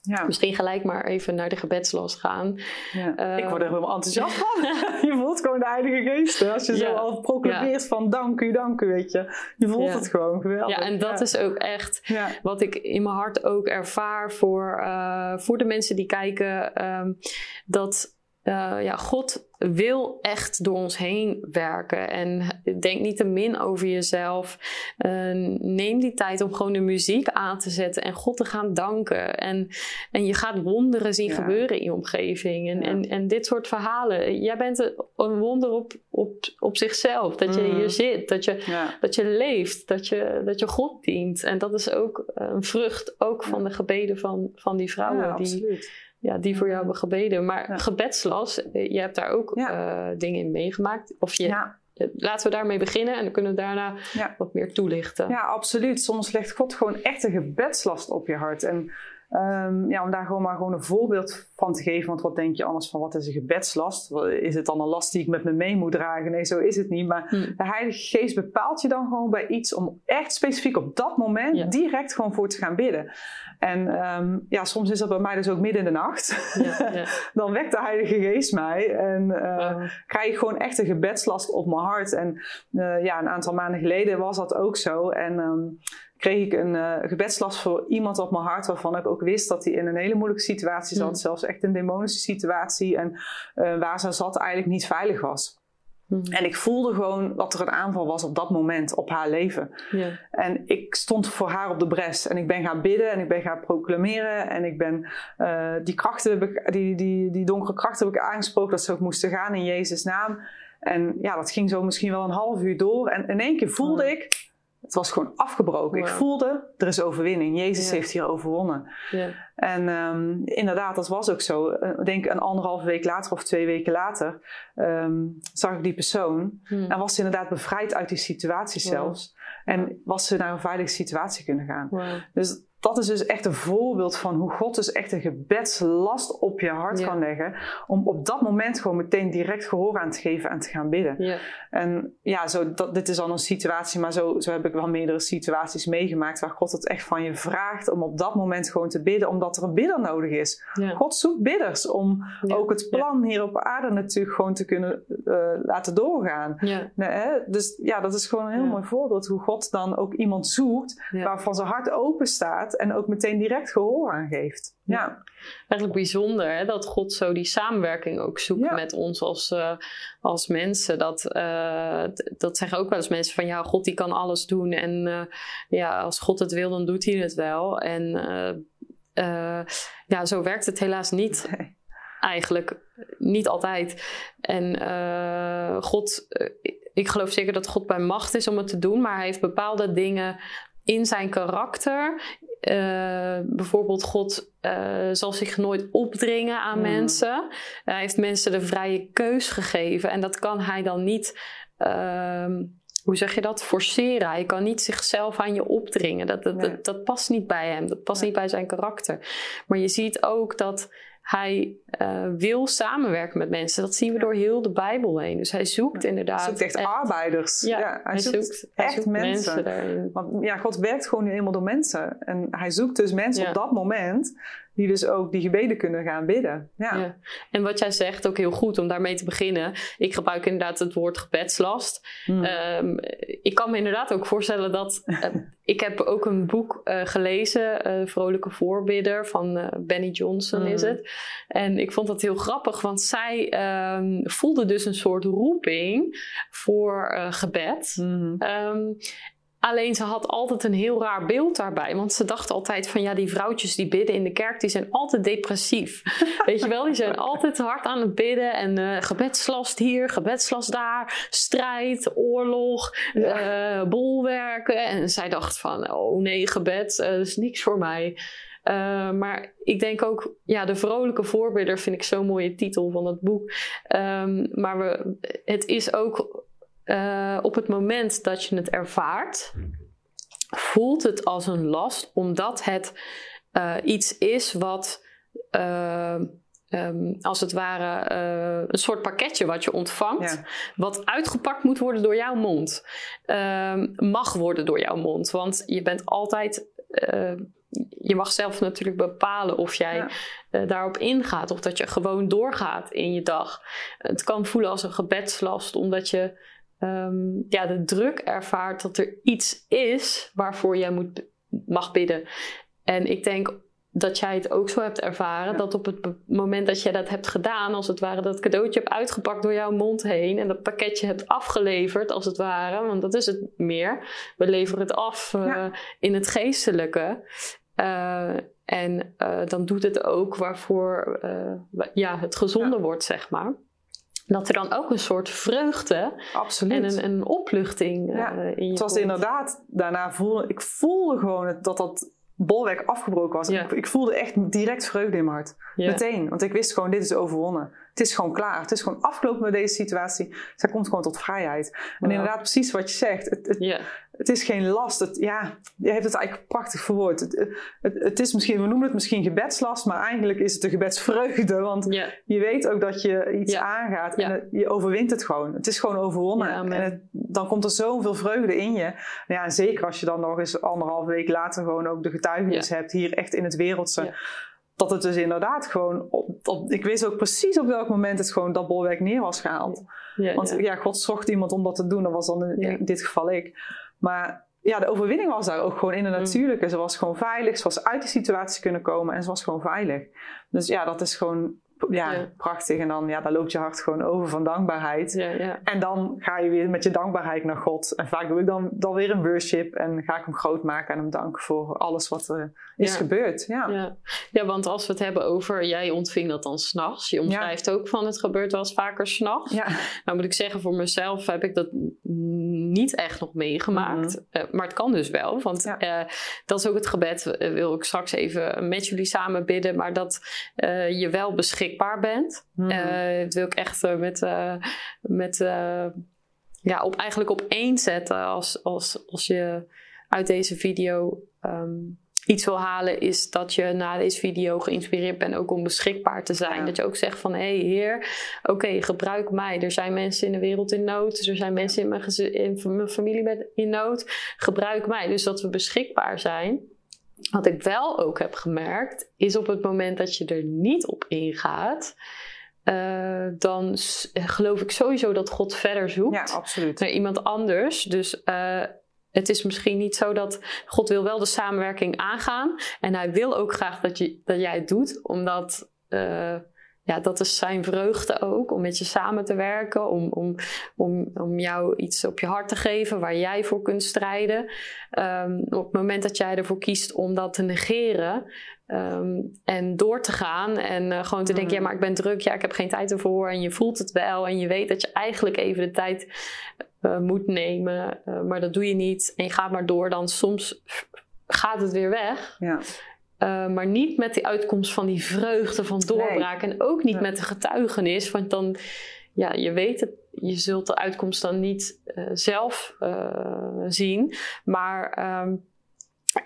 [SPEAKER 1] ja. Misschien gelijk maar even naar de gebedslast gaan.
[SPEAKER 2] Ja. ik word er helemaal enthousiast van. je voelt gewoon de Heilige Geest. Als je zo al proclameert van dank u, dank u, weet je. Je voelt het gewoon geweldig.
[SPEAKER 1] Ja, en dat is ook echt wat ik in mijn hart ook ervaar voor, uh, voor de mensen die kijken. Um, dat uh, ja, God wil echt door ons heen werken. En denk niet te min over jezelf. Uh, neem die tijd om gewoon de muziek aan te zetten en God te gaan danken. En, en je gaat wonderen zien gebeuren in je omgeving. En, en, en dit soort verhalen. Jij bent een wonder op, op, op zichzelf. Dat je hier mhm. zit, dat je, dat je leeft, dat je, dat je God dient. En dat is ook een vrucht ook van de gebeden van, van die vrouwen. die, absoluut ja, die voor jou hebben gebeden. Maar gebedslas, eh, je hebt daar ook uh, dingen in meegemaakt. Of je, ja. Eh, laten we daarmee beginnen en dan kunnen we daarna wat meer toelichten.
[SPEAKER 2] Ja, absoluut. Soms legt God gewoon echt een gebedslast op je hart. En um, ja, om daar gewoon maar gewoon een voorbeeld van te geven. Want wat denk je anders van wat is een gebedslast? Is het dan een last die ik met me mee moet dragen? Nee, zo is het niet. Maar hm. de Heilige Geest bepaalt je dan gewoon bij iets om echt specifiek op dat moment direct gewoon voor te gaan bidden. En um, ja, soms is dat bij mij dus ook midden in de nacht. Ja, ja. dan wekt de Heilige Geest mij en uh, krijg ik gewoon echt een gebedslast op mijn hart. En uh, ja, een aantal maanden geleden was dat ook zo. En um, kreeg ik een uh, gebedslast voor iemand op mijn hart waarvan ik ook wist dat hij in een hele moeilijke situatie zat. Mm. Zelfs echt een demonische situatie en waar ze zat eigenlijk niet veilig was. Mhm. En ik voelde gewoon dat er een aanval was op dat moment op haar leven. En ik stond voor haar op de bres. En ik ben gaan bidden en ik ben gaan proclameren. En ik ben uh, die krachten, die, die, die donkere krachten heb ik aangesproken dat ze ook moesten gaan in Jezus' naam. En ja, dat ging zo misschien wel een half uur door. En in één keer voelde ik, het was gewoon afgebroken. Ik voelde, er is overwinning. Jezus heeft hier overwonnen. Ja. En um, inderdaad, dat was ook zo. Ik eh, denk een anderhalve week later of twee weken later um, zag ik die persoon. Hmm. En was ze inderdaad bevrijd uit die situatie zelfs. En was ze naar een veilige situatie kunnen gaan. Dus dat is dus echt een voorbeeld van hoe God dus echt een gebedslast op je hart kan leggen. Om op dat moment gewoon meteen direct gehoor aan te geven en te gaan bidden. Ja. En ja, zo, dat, dit is al een situatie, maar zo, zo heb ik wel meerdere situaties meegemaakt waar God het echt van je vraagt om op dat moment gewoon te bidden, omdat er een bidder nodig is. God zoekt bidders om ook het plan hier op aarde natuurlijk gewoon te kunnen uh, laten doorgaan. Nee, dus ja, dat is gewoon een heel mooi voorbeeld hoe God dan ook iemand zoekt waarvan zijn hart open staat en ook meteen direct gehoor aan geeft. Ja.
[SPEAKER 1] Eigenlijk bijzonder hè, dat God zo die samenwerking ook zoekt met ons als, uh, als mensen. Dat, uh, dat zeggen ook wel eens mensen van ja, God die kan alles doen. En uh, ja, als God het wil, dan doet hij het wel. En ja, zo werkt het helaas niet. Nee. Eigenlijk niet altijd. En God, ik geloof zeker dat God bij macht is om het te doen, maar hij heeft bepaalde dingen in zijn karakter, uh, bijvoorbeeld God uh, zal zich nooit opdringen aan mensen. Hij heeft mensen de vrije keus gegeven. En dat kan hij dan niet, uh, hoe zeg je dat, forceren. Hij kan niet zichzelf aan je opdringen. Dat, dat, dat, dat, past niet bij hem. Dat past niet bij zijn karakter. Maar je ziet ook dat hij uh, wil samenwerken met mensen. Dat zien we door heel de Bijbel heen. Dus hij zoekt inderdaad. Hij
[SPEAKER 2] zoekt echt, arbeiders. Ja, hij, zoekt, echt mensen. mensen Want ja, God werkt gewoon nu eenmaal door mensen. En hij zoekt dus mensen op dat moment die dus ook die gebeden kunnen gaan bidden. Ja. ja.
[SPEAKER 1] En wat jij zegt, ook heel goed om daarmee te beginnen. Ik gebruik inderdaad het woord gebedslast. Hmm. Um, ik kan me inderdaad ook voorstellen dat... Uh, ik heb ook een boek uh, gelezen, uh, Vrolijke Voorbidder, van Benny Johnson is hmm. het. En ik vond dat heel grappig, want zij um, voelde dus een soort roeping voor gebed. Hmm. Um, Alleen ze had altijd een heel raar beeld daarbij. Want ze dacht altijd van ja, die vrouwtjes die bidden in de kerk, die zijn altijd depressief. Weet je wel, die zijn altijd hard aan het bidden. En uh, gebedslast hier, gebedslast daar, strijd, oorlog, ja. uh, bolwerken. En zij dacht van oh nee, gebed, uh, dat is niks voor mij. maar ik denk ook, ja, de vrolijke voorbidder vind ik zo'n mooie titel van het boek. Um, maar we, het is ook uh, op het moment dat je het ervaart, voelt het als een last, omdat het uh, iets is wat. Uh, um, als het ware een soort pakketje wat je ontvangt, ja. wat uitgepakt moet worden door jouw mond. Um, mag worden door jouw mond. Want je bent altijd je mag zelf natuurlijk bepalen of jij ja. uh, daarop ingaat of dat je gewoon doorgaat in je dag. Het kan voelen als een gebedslast, omdat je um, ja, de druk ervaart dat er iets is waarvoor jij moet, mag bidden. En ik denk dat jij het ook zo hebt ervaren. Dat op het moment dat jij dat hebt gedaan, als het ware dat cadeautje hebt uitgepakt door jouw mond heen. En dat pakketje hebt afgeleverd, als het ware. Want dat is het meer. We leveren het af uh, ja. in het geestelijke. Uh, en uh, dan doet het ook waarvoor ja, het gezonder ja. wordt, zeg maar dat er dan ook een soort vreugde
[SPEAKER 2] Absoluut.
[SPEAKER 1] en een, een opluchting
[SPEAKER 2] ja.
[SPEAKER 1] uh, in je
[SPEAKER 2] Het was
[SPEAKER 1] komt.
[SPEAKER 2] inderdaad, daarna voelde ik voelde gewoon dat dat bolwerk afgebroken was.
[SPEAKER 1] Ja.
[SPEAKER 2] Ik, ik, voelde echt direct vreugde in mijn hart.
[SPEAKER 1] Ja.
[SPEAKER 2] Meteen. Want ik wist gewoon, dit is overwonnen. Het is gewoon klaar. Het is gewoon afgelopen met deze situatie. Zij komt gewoon tot vrijheid. En inderdaad, precies wat je zegt. Het, het is geen last. Het, ja, je hebt het eigenlijk prachtig verwoord. Het, het, het is misschien, we noemen het misschien gebedslast, maar eigenlijk is het een gebedsvreugde. Want je weet ook dat je iets aangaat en het- je overwint het gewoon. Het is gewoon overwonnen.
[SPEAKER 1] Ja,
[SPEAKER 2] en dan komt er zoveel vreugde in je. Ja, en zeker als je dan nog eens anderhalve week later gewoon ook de getuigenis hebt, hier echt in het wereldse. Dat het dus inderdaad gewoon, op, op- ik wist ook precies op welk moment het gewoon dat bolwerk neer was gehaald. Want
[SPEAKER 1] ja.
[SPEAKER 2] God zocht iemand om dat te doen, dat was dan in dit geval ik. Maar ja, de overwinning was daar ook gewoon in de
[SPEAKER 1] Mm.
[SPEAKER 2] natuurlijke. Ze was gewoon veilig, ze was uit die situatie kunnen komen en ze was gewoon veilig. Dus ja, dat is gewoon ja,
[SPEAKER 1] Ja.
[SPEAKER 2] prachtig. En dan, ja, daar loopt je hart gewoon over van dankbaarheid.
[SPEAKER 1] ja.
[SPEAKER 2] En dan ga je weer met je dankbaarheid naar God. En vaak doe ik dan, dan weer een worship en ga ik hem groot maken en hem danken voor alles wat er is gebeurd. Ja.
[SPEAKER 1] Ja. ja, want als we het hebben over, jij ontving dat dan s'nachts. Je omschrijft ook van het gebeurt wel eens vaker s'nachts.
[SPEAKER 2] Ja.
[SPEAKER 1] Nou moet ik zeggen, voor mezelf heb ik dat niet echt nog meegemaakt. Eh, maar het kan dus wel, want eh, dat is ook het gebed. eh, wil ik straks even met jullie samen bidden, maar dat je wel beschikbaar bent.
[SPEAKER 2] Mhm.
[SPEAKER 1] Eh, dat wil ik echt eh, met, eh, met eh, ja, op, eigenlijk op één zetten als, als, als je uit deze video ehm, iets wil halen, is dat je na deze video geïnspireerd bent ook om beschikbaar te zijn.
[SPEAKER 2] Ja.
[SPEAKER 1] Dat je ook zegt van, hé hey, heer, oké, gebruik mij. Er zijn mensen in de wereld in nood. Er zijn mensen in mijn, in mijn familie met, in nood. Gebruik mij. Dus dat we beschikbaar zijn. Wat ik wel ook heb gemerkt, is op het moment dat je er niet op ingaat, eh, dan geloof ik sowieso dat God verder zoekt
[SPEAKER 2] ja, absoluut.
[SPEAKER 1] naar iemand anders. Dus eh, het is misschien niet zo dat God wil wel de samenwerking aangaan. En hij wil ook graag dat, je, dat jij het doet. Omdat eh, ja, dat is zijn vreugde ook. Om met je samen te werken. Om, om, om, om jou iets op je hart te geven waar jij voor kunt strijden. Ehm, op het moment dat jij ervoor kiest om dat te negeren. ehm, en door te gaan en eh, gewoon te denken:
[SPEAKER 2] Mhm.
[SPEAKER 1] ja, maar ik ben druk, ja, ik heb geen tijd ervoor. En je voelt het wel en je weet dat je eigenlijk even de tijd eh, moet nemen, eh, maar dat doe je niet. En je gaat maar door, dan soms gaat het weer weg.
[SPEAKER 2] Ja.
[SPEAKER 1] Eh, maar niet met die uitkomst van die vreugde van doorbraak. En ook niet met de getuigenis. Want dan, ja, je weet het, je zult de uitkomst dan niet eh, zelf eh, zien. Maar ehm,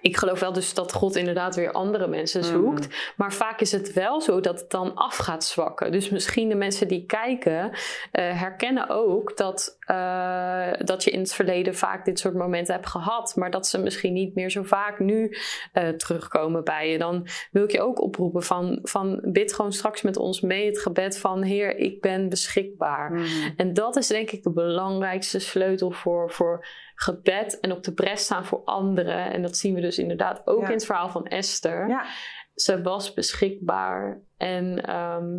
[SPEAKER 1] ik geloof wel dus dat God inderdaad weer andere mensen
[SPEAKER 2] Mhm.
[SPEAKER 1] zoekt. Maar vaak is het wel zo dat het dan af gaat zwakken. Dus misschien de mensen die kijken eh, herkennen ook dat, eh, dat je in het verleden vaak dit soort momenten hebt gehad. Maar dat ze misschien niet meer zo vaak nu eh, terugkomen bij je. Dan wil ik je ook oproepen van, van bid gewoon straks met ons mee het gebed van Heer, ik ben beschikbaar.
[SPEAKER 2] Mhm.
[SPEAKER 1] En dat is denk ik de belangrijkste sleutel voor, voor gebed en op de bres staan voor anderen. En dat zien we dus inderdaad ook
[SPEAKER 2] Ja.
[SPEAKER 1] in het verhaal van Esther.
[SPEAKER 2] Ja.
[SPEAKER 1] Ze was beschikbaar en ehm,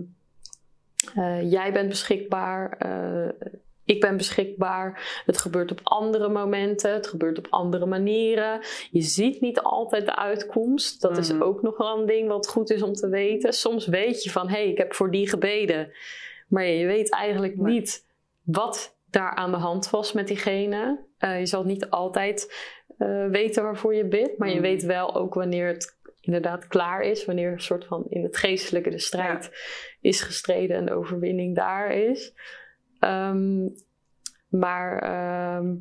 [SPEAKER 1] eh, jij bent beschikbaar. eh, ik ben beschikbaar. Het gebeurt op andere momenten. Het gebeurt op andere manieren. Je ziet niet altijd de uitkomst. Dat is
[SPEAKER 2] Mhm.
[SPEAKER 1] ook nog wel een ding wat goed is om te weten. Soms weet je van, hé, hey, ik heb voor die gebeden. Maar je weet eigenlijk niet wat daar aan de hand was met diegene. Eh, je zal niet altijd eh, weten waarvoor je bidt. Maar je
[SPEAKER 2] Mhm.
[SPEAKER 1] weet wel ook wanneer het inderdaad klaar is. Wanneer een soort van in het geestelijke de strijd is gestreden en de overwinning daar is. Ehm, maar ehm,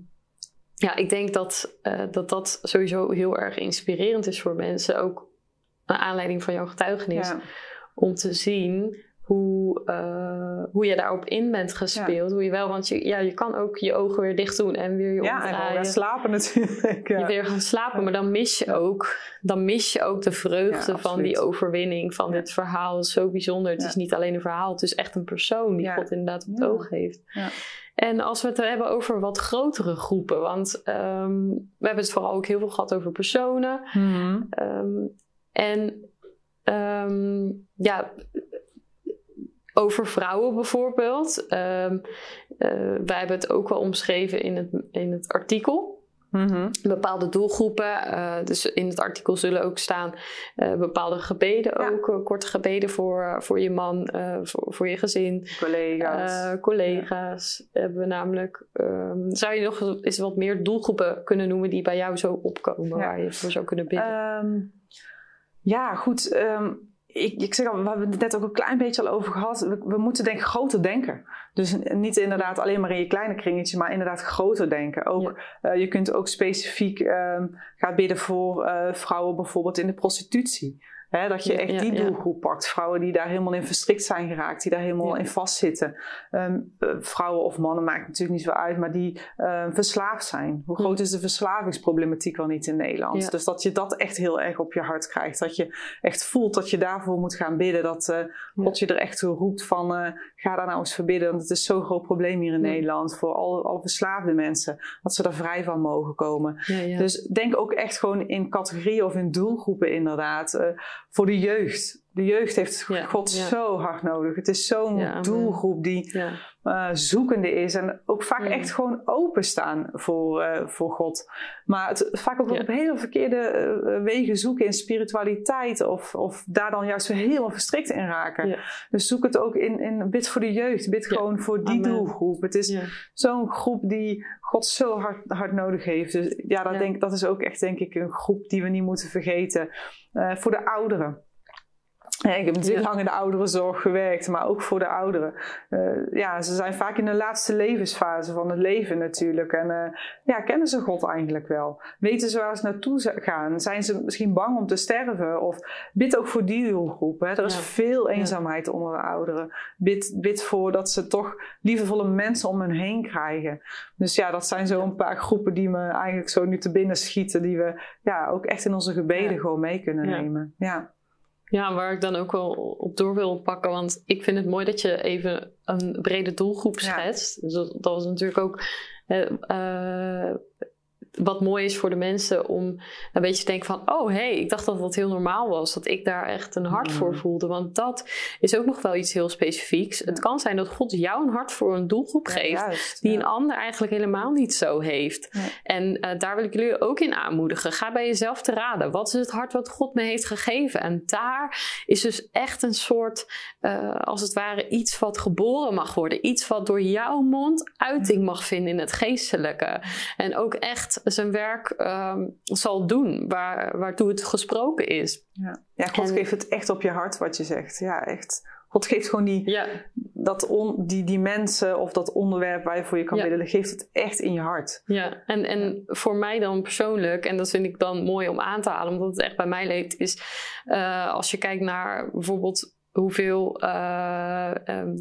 [SPEAKER 1] ja, ik denk dat, eh, dat dat sowieso heel erg inspirerend is voor mensen. Ook naar aanleiding van jouw getuigenis.
[SPEAKER 2] Ja.
[SPEAKER 1] Om te zien hoe, eh, hoe je daarop in bent gespeeld. Hoe je wel, want je, ja, je kan ook je ogen weer dicht doen en weer je
[SPEAKER 2] Ja, en gewoon
[SPEAKER 1] omdraaien.
[SPEAKER 2] gaan slapen natuurlijk. Ja.
[SPEAKER 1] Je weer gaan slapen, maar dan mis je ook, dan mis je ook de vreugde
[SPEAKER 2] Ja,
[SPEAKER 1] van die overwinning, van
[SPEAKER 2] Ja.
[SPEAKER 1] dit verhaal. Is zo bijzonder. Het
[SPEAKER 2] Ja.
[SPEAKER 1] is niet alleen een verhaal, het is echt een persoon die
[SPEAKER 2] Ja.
[SPEAKER 1] God inderdaad op het
[SPEAKER 2] Ja.
[SPEAKER 1] oog heeft.
[SPEAKER 2] Ja.
[SPEAKER 1] En als we het hebben over wat grotere groepen, want ehm, we hebben het vooral ook heel veel gehad over personen.
[SPEAKER 2] Mhm.
[SPEAKER 1] Ehm, en ehm, ja, over vrouwen bijvoorbeeld. Eh, wij hebben het ook wel omschreven in het, in het artikel.
[SPEAKER 2] Mhm.
[SPEAKER 1] Bepaalde doelgroepen. eh, dus in het artikel zullen ook staan eh, bepaalde gebeden
[SPEAKER 2] Ja.
[SPEAKER 1] ook. korte gebeden voor, voor je man, voor, voor je gezin.
[SPEAKER 2] Collega's.
[SPEAKER 1] Collega's hebben we namelijk. Ehm, zou je nog eens wat meer doelgroepen kunnen noemen die bij jou zo opkomen,
[SPEAKER 2] Ja.
[SPEAKER 1] waar je voor zou kunnen bidden?
[SPEAKER 2] Ehm, ja, goed. ehm, ik, ik zeg al, we hebben het net ook een klein beetje al over gehad. We, we moeten denk ik groter denken. Dus niet inderdaad alleen maar in je kleine kringetje, maar inderdaad groter denken. Ook, eh, je kunt ook specifiek ehm, gaan bidden voor eh, vrouwen bijvoorbeeld in de prostitutie. Dat je echt die
[SPEAKER 1] ja.
[SPEAKER 2] doelgroep pakt. Vrouwen die daar helemaal in verstrikt zijn geraakt, die daar helemaal
[SPEAKER 1] Ja.
[SPEAKER 2] in vastzitten. Ehm, eh, vrouwen of mannen maakt natuurlijk niet zo uit, maar die ehm, verslaafd zijn. Hoe groot
[SPEAKER 1] Hm.
[SPEAKER 2] is de verslavingsproblematiek wel niet in Nederland? Dus dat je dat echt heel erg op je hart krijgt. Dat je echt voelt dat je daarvoor moet gaan bidden. Dat eh, God je er echt toe roept van eh, ga daar nou eens voor bidden. Want het is zo'n groot probleem hier in
[SPEAKER 1] Ja.
[SPEAKER 2] Nederland voor alle, alle verslaafde mensen. Dat ze er vrij van mogen komen.
[SPEAKER 1] ja, ja.
[SPEAKER 2] Dus denk ook echt gewoon in categorieën of in doelgroepen inderdaad. eh, voor de jeugd. De jeugd heeft God zo hard nodig. Het is zo'n doelgroep die eh, zoekende is. En ook vaak
[SPEAKER 1] Mm.
[SPEAKER 2] echt gewoon openstaan voor, eh, voor God. Maar het vaak ook
[SPEAKER 1] Ja.
[SPEAKER 2] op hele verkeerde eh, wegen zoeken in spiritualiteit. Of, of daar dan juist weer helemaal verstrikt in raken.
[SPEAKER 1] Ja.
[SPEAKER 2] Dus zoek het ook in, in bid voor de jeugd. Bid
[SPEAKER 1] Ja.
[SPEAKER 2] gewoon voor die
[SPEAKER 1] Amen.
[SPEAKER 2] doelgroep. Het is zo'n groep die God zo hard, hard nodig heeft. Dus ja, dat. Denk, dat is ook echt denk ik een groep die we niet moeten vergeten. Voor de ouderen. Ik heb natuurlijk lang in de ouderenzorg gewerkt, maar ook voor de ouderen. Eh, ja, ze zijn vaak in de laatste levensfase van het leven natuurlijk. En eh, ja, kennen ze God eigenlijk wel? Weten ze waar ze naartoe gaan? Zijn ze misschien bang om te sterven? Of bid ook voor die doelgroep. Hè? Er is
[SPEAKER 1] Ja.
[SPEAKER 2] veel eenzaamheid onder de ouderen. Bid, bid voor dat ze toch liefdevolle mensen om hen heen krijgen. Dus ja, dat zijn zo een paar groepen die me eigenlijk zo nu te binnen schieten. Die we ja, ook echt in onze gebeden
[SPEAKER 1] Ja.
[SPEAKER 2] gewoon mee kunnen nemen. Ja.
[SPEAKER 1] Ja, waar ik dan ook wel op door wil pakken. Want ik vind het mooi dat je even een brede doelgroep
[SPEAKER 2] Ja.
[SPEAKER 1] schetst. Dus dat, dat was natuurlijk ook eh, wat mooi is voor de mensen om een beetje te denken van... oh, hé, hey, ik dacht dat dat heel normaal was. Dat ik daar echt een hart voor
[SPEAKER 2] Mhm.
[SPEAKER 1] voelde. Want dat is ook nog wel iets heel specifieks. Het kan zijn dat God jou een hart voor een doelgroep
[SPEAKER 2] Ja,
[SPEAKER 1] geeft...
[SPEAKER 2] juist,
[SPEAKER 1] die
[SPEAKER 2] ja.
[SPEAKER 1] een ander eigenlijk helemaal niet zo heeft. En eh, daar wil ik jullie ook in aanmoedigen. Ga bij jezelf te raden. Wat is het hart wat God me heeft gegeven? En daar is dus echt een soort, eh, als het ware, iets wat geboren mag worden. Iets wat door jouw mond uiting mag vinden in het geestelijke. En ook echt zijn werk ehm, zal doen waar, waartoe het gesproken is.
[SPEAKER 2] Ja, ja God
[SPEAKER 1] En-
[SPEAKER 2] geeft het echt op je hart wat je zegt. Ja, echt. God geeft gewoon die,
[SPEAKER 1] Ja,
[SPEAKER 2] dat on, die, die mensen of dat onderwerp waar je voor je kan
[SPEAKER 1] Ja.
[SPEAKER 2] dat geeft het echt in je hart.
[SPEAKER 1] Ja, en, en voor mij dan persoonlijk, en dat vind ik dan mooi om aan te halen, omdat het echt bij mij leeft, is eh, als je kijkt naar bijvoorbeeld hoeveel. eh, ehm,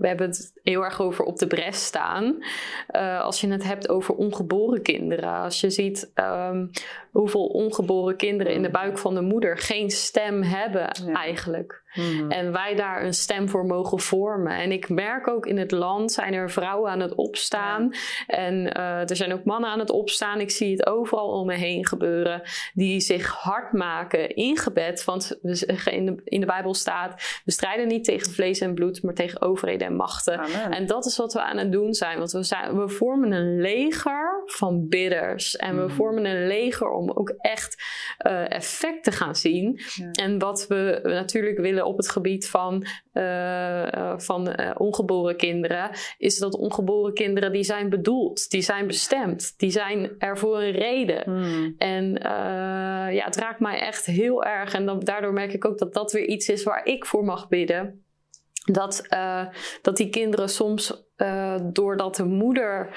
[SPEAKER 1] we hebben het heel erg over op de bres staan. Eh, als je het hebt over ongeboren kinderen. Als je ziet ehm, hoeveel ongeboren kinderen in de buik van de moeder geen stem hebben
[SPEAKER 2] Ja.
[SPEAKER 1] eigenlijk. Mhm. En wij daar een stem voor mogen vormen. En ik merk ook in het land zijn er vrouwen aan het opstaan. En uh, er zijn ook mannen aan het opstaan. Ik zie het overal om me heen gebeuren. Die zich hard maken in gebed. Want in de, in de Bijbel staat: we strijden niet tegen vlees en bloed, maar tegen overheden en machten. En dat is wat we aan het doen zijn. Want we, zijn, we vormen een leger van bidders. En we mhm. vormen een leger om ook echt uh, effect te gaan zien. En wat we natuurlijk willen op het gebied van, uh, van ongeboren kinderen, is dat ongeboren kinderen die zijn bedoeld, die zijn bestemd, die zijn er voor een reden. Mhm. En ja, het raakt mij echt heel erg. En dan, daardoor merk ik ook dat dat weer iets is waar ik voor mag bidden. Dat, dat die kinderen soms, doordat de moeder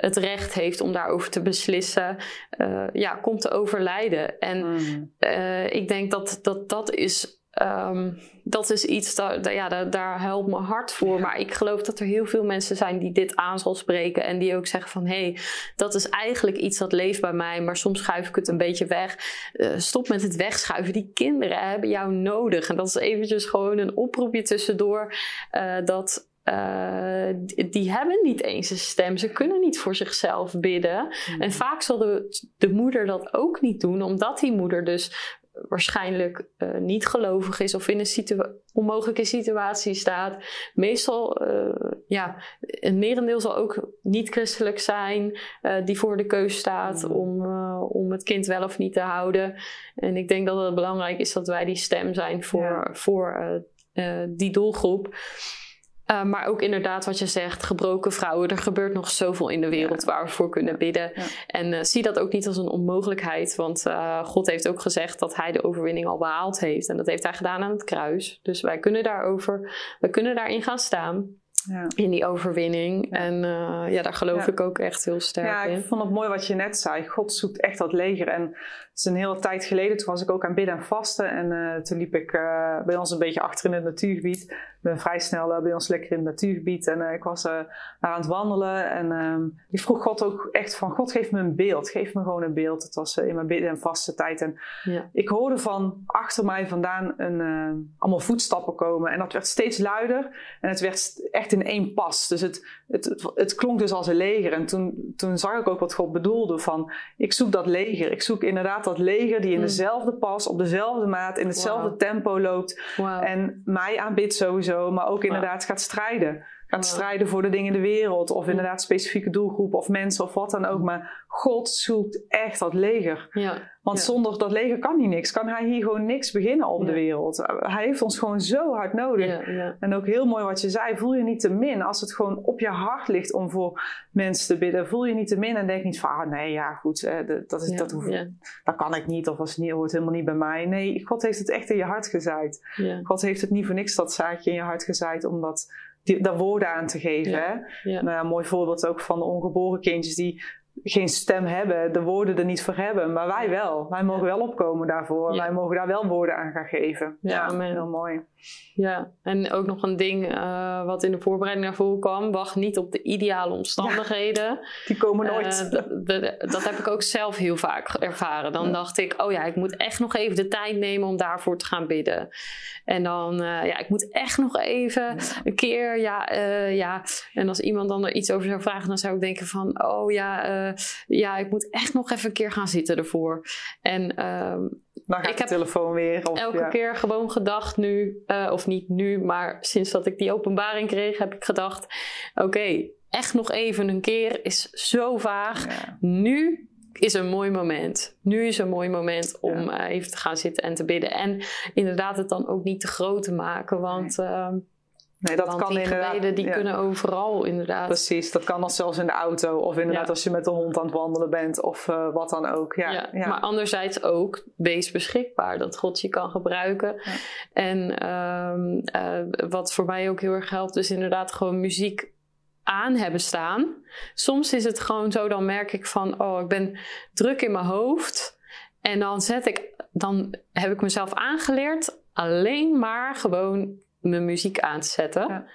[SPEAKER 1] het recht heeft om daarover te beslissen, uh, ja, komt te overlijden. En mm. uh, ik denk dat dat, dat is. Um, dat is iets, dat, ja, daar, daar helpt mijn hart voor. Maar ik geloof dat er heel veel mensen zijn die dit aan zal spreken. En die ook zeggen van, hé, hey, dat is eigenlijk iets dat leeft bij mij. Maar soms schuif ik het een beetje weg. Uh, stop met het wegschuiven. Die kinderen hebben jou nodig. En dat is eventjes gewoon een oproepje tussendoor. Uh, dat uh, die hebben niet eens een stem. Ze kunnen niet voor zichzelf bidden. Hmm. En vaak zal de, de, moeder dat ook niet doen, omdat die moeder dus waarschijnlijk uh, niet gelovig is of in een situa onmogelijke situatie staat. Meestal, uh, ja, een merendeel zal ook niet christelijk zijn, die voor de keus staat hmm. om, om het kind wel of niet te houden. En ik denk dat het belangrijk is dat wij die stem zijn voor, voor die doelgroep. Uh, maar ook inderdaad wat je zegt, gebroken vrouwen. Er gebeurt nog zoveel in de wereld waar we voor kunnen bidden. En uh, zie dat ook niet als een onmogelijkheid. Want uh, God heeft ook gezegd dat hij de overwinning al behaald heeft. En dat heeft hij gedaan aan het kruis. Dus wij kunnen daarover, wij kunnen daarin gaan staan. Ja. in die overwinning. En ja, daar geloof ik ook echt heel sterk in.
[SPEAKER 2] Ja, ik vond het mooi wat je net zei. God zoekt echt dat leger. En het is een hele tijd geleden, toen was ik ook aan bidden en vasten. En toen liep ik bij ons een beetje achter in het natuurgebied ben vrij snel uh, bij ons lekker in het natuurgebied. En uh, ik was uh, daar aan het wandelen. En ehm, die vroeg God ook echt van... God, geef me een beeld. Geef me gewoon een beeld. Het was in mijn bidden en vaste tijd. En ja. ik hoorde van achter mij vandaan een, ehm, allemaal voetstappen komen. En dat werd steeds luider. En het werd echt in één pas. Dus het, het, het, het klonk dus als een leger. En toen, toen zag ik ook wat God bedoelde van... Ik zoek dat leger. Ik zoek inderdaad dat leger die in mm. dezelfde pas, op dezelfde maat, in hetzelfde wow. tempo loopt. Wow. En mij aanbidt sowieso maar ook inderdaad gaat strijden. Gaat strijden voor de dingen in de wereld, of inderdaad specifieke doelgroepen of mensen of wat dan ook. Maar God zoekt echt dat leger. Ja. Want zonder dat leger kan hij niks. Kan hij hier gewoon niks beginnen op de wereld. Hij heeft ons gewoon zo hard nodig. En ook heel mooi wat je zei, voel je niet te min. Als het gewoon op je hart ligt om voor mensen te bidden, voel je niet te min en denk niet van, ah, nee, ja, goed, dat, is, dat, hoeft, dat kan ik niet of dat niet, hoort helemaal niet bij mij. Nee, God heeft het echt in je hart gezaaid. God heeft het niet voor niks dat zaadje in je hart gezaaid, omdat die, daar woorden aan te geven. Ja, ja. Nou, een mooi voorbeeld ook van de ongeboren kindjes die geen stem hebben, de woorden er niet voor hebben, maar wij wel. Wij mogen wel opkomen daarvoor. Wij mogen daar wel woorden aan gaan geven. Ja, heel mooi.
[SPEAKER 1] Ja, en ook nog een ding uh, wat in de voorbereiding naar voren kwam. Wacht niet op de ideale omstandigheden.
[SPEAKER 2] die komen nooit.
[SPEAKER 1] Uh, dat heb ik ook zelf heel vaak ervaren. Dan dacht ik, oh ja, ik moet echt nog even de tijd nemen om daarvoor te gaan bidden. En dan, uh, ja, ik moet echt nog even een keer, ja, ja. En als iemand dan er iets over zou vragen, dan zou ik denken van, oh ja, ja, ik moet echt nog even een keer gaan zitten ervoor. En um,
[SPEAKER 2] dan gaat ik de telefoon weer.
[SPEAKER 1] Of, elke keer gewoon gedacht nu, uh, of niet nu, maar sinds dat ik die openbaring kreeg, heb ik gedacht: oké, echt nog even een keer is zo vaag. Nu is een mooi moment. Nu is een mooi moment om ja. uh, even te gaan zitten en te bidden. En inderdaad, het dan ook niet te groot te maken, want. Nee. Uh, Nee, dat kan die inderdaad. die kunnen overal inderdaad.
[SPEAKER 2] Precies, dat kan dan zelfs in de auto of inderdaad als je met de hond aan het wandelen bent of uh, wat dan ook. Ja,
[SPEAKER 1] ja, Maar anderzijds ook, wees beschikbaar dat God je kan gebruiken. En um, uh, wat voor mij ook heel erg helpt, is inderdaad gewoon muziek aan hebben staan. Soms is het gewoon zo, dan merk ik van, oh, ik ben druk in mijn hoofd. En dan zet ik, dan heb ik mezelf aangeleerd alleen maar gewoon mijn muziek aan te zetten.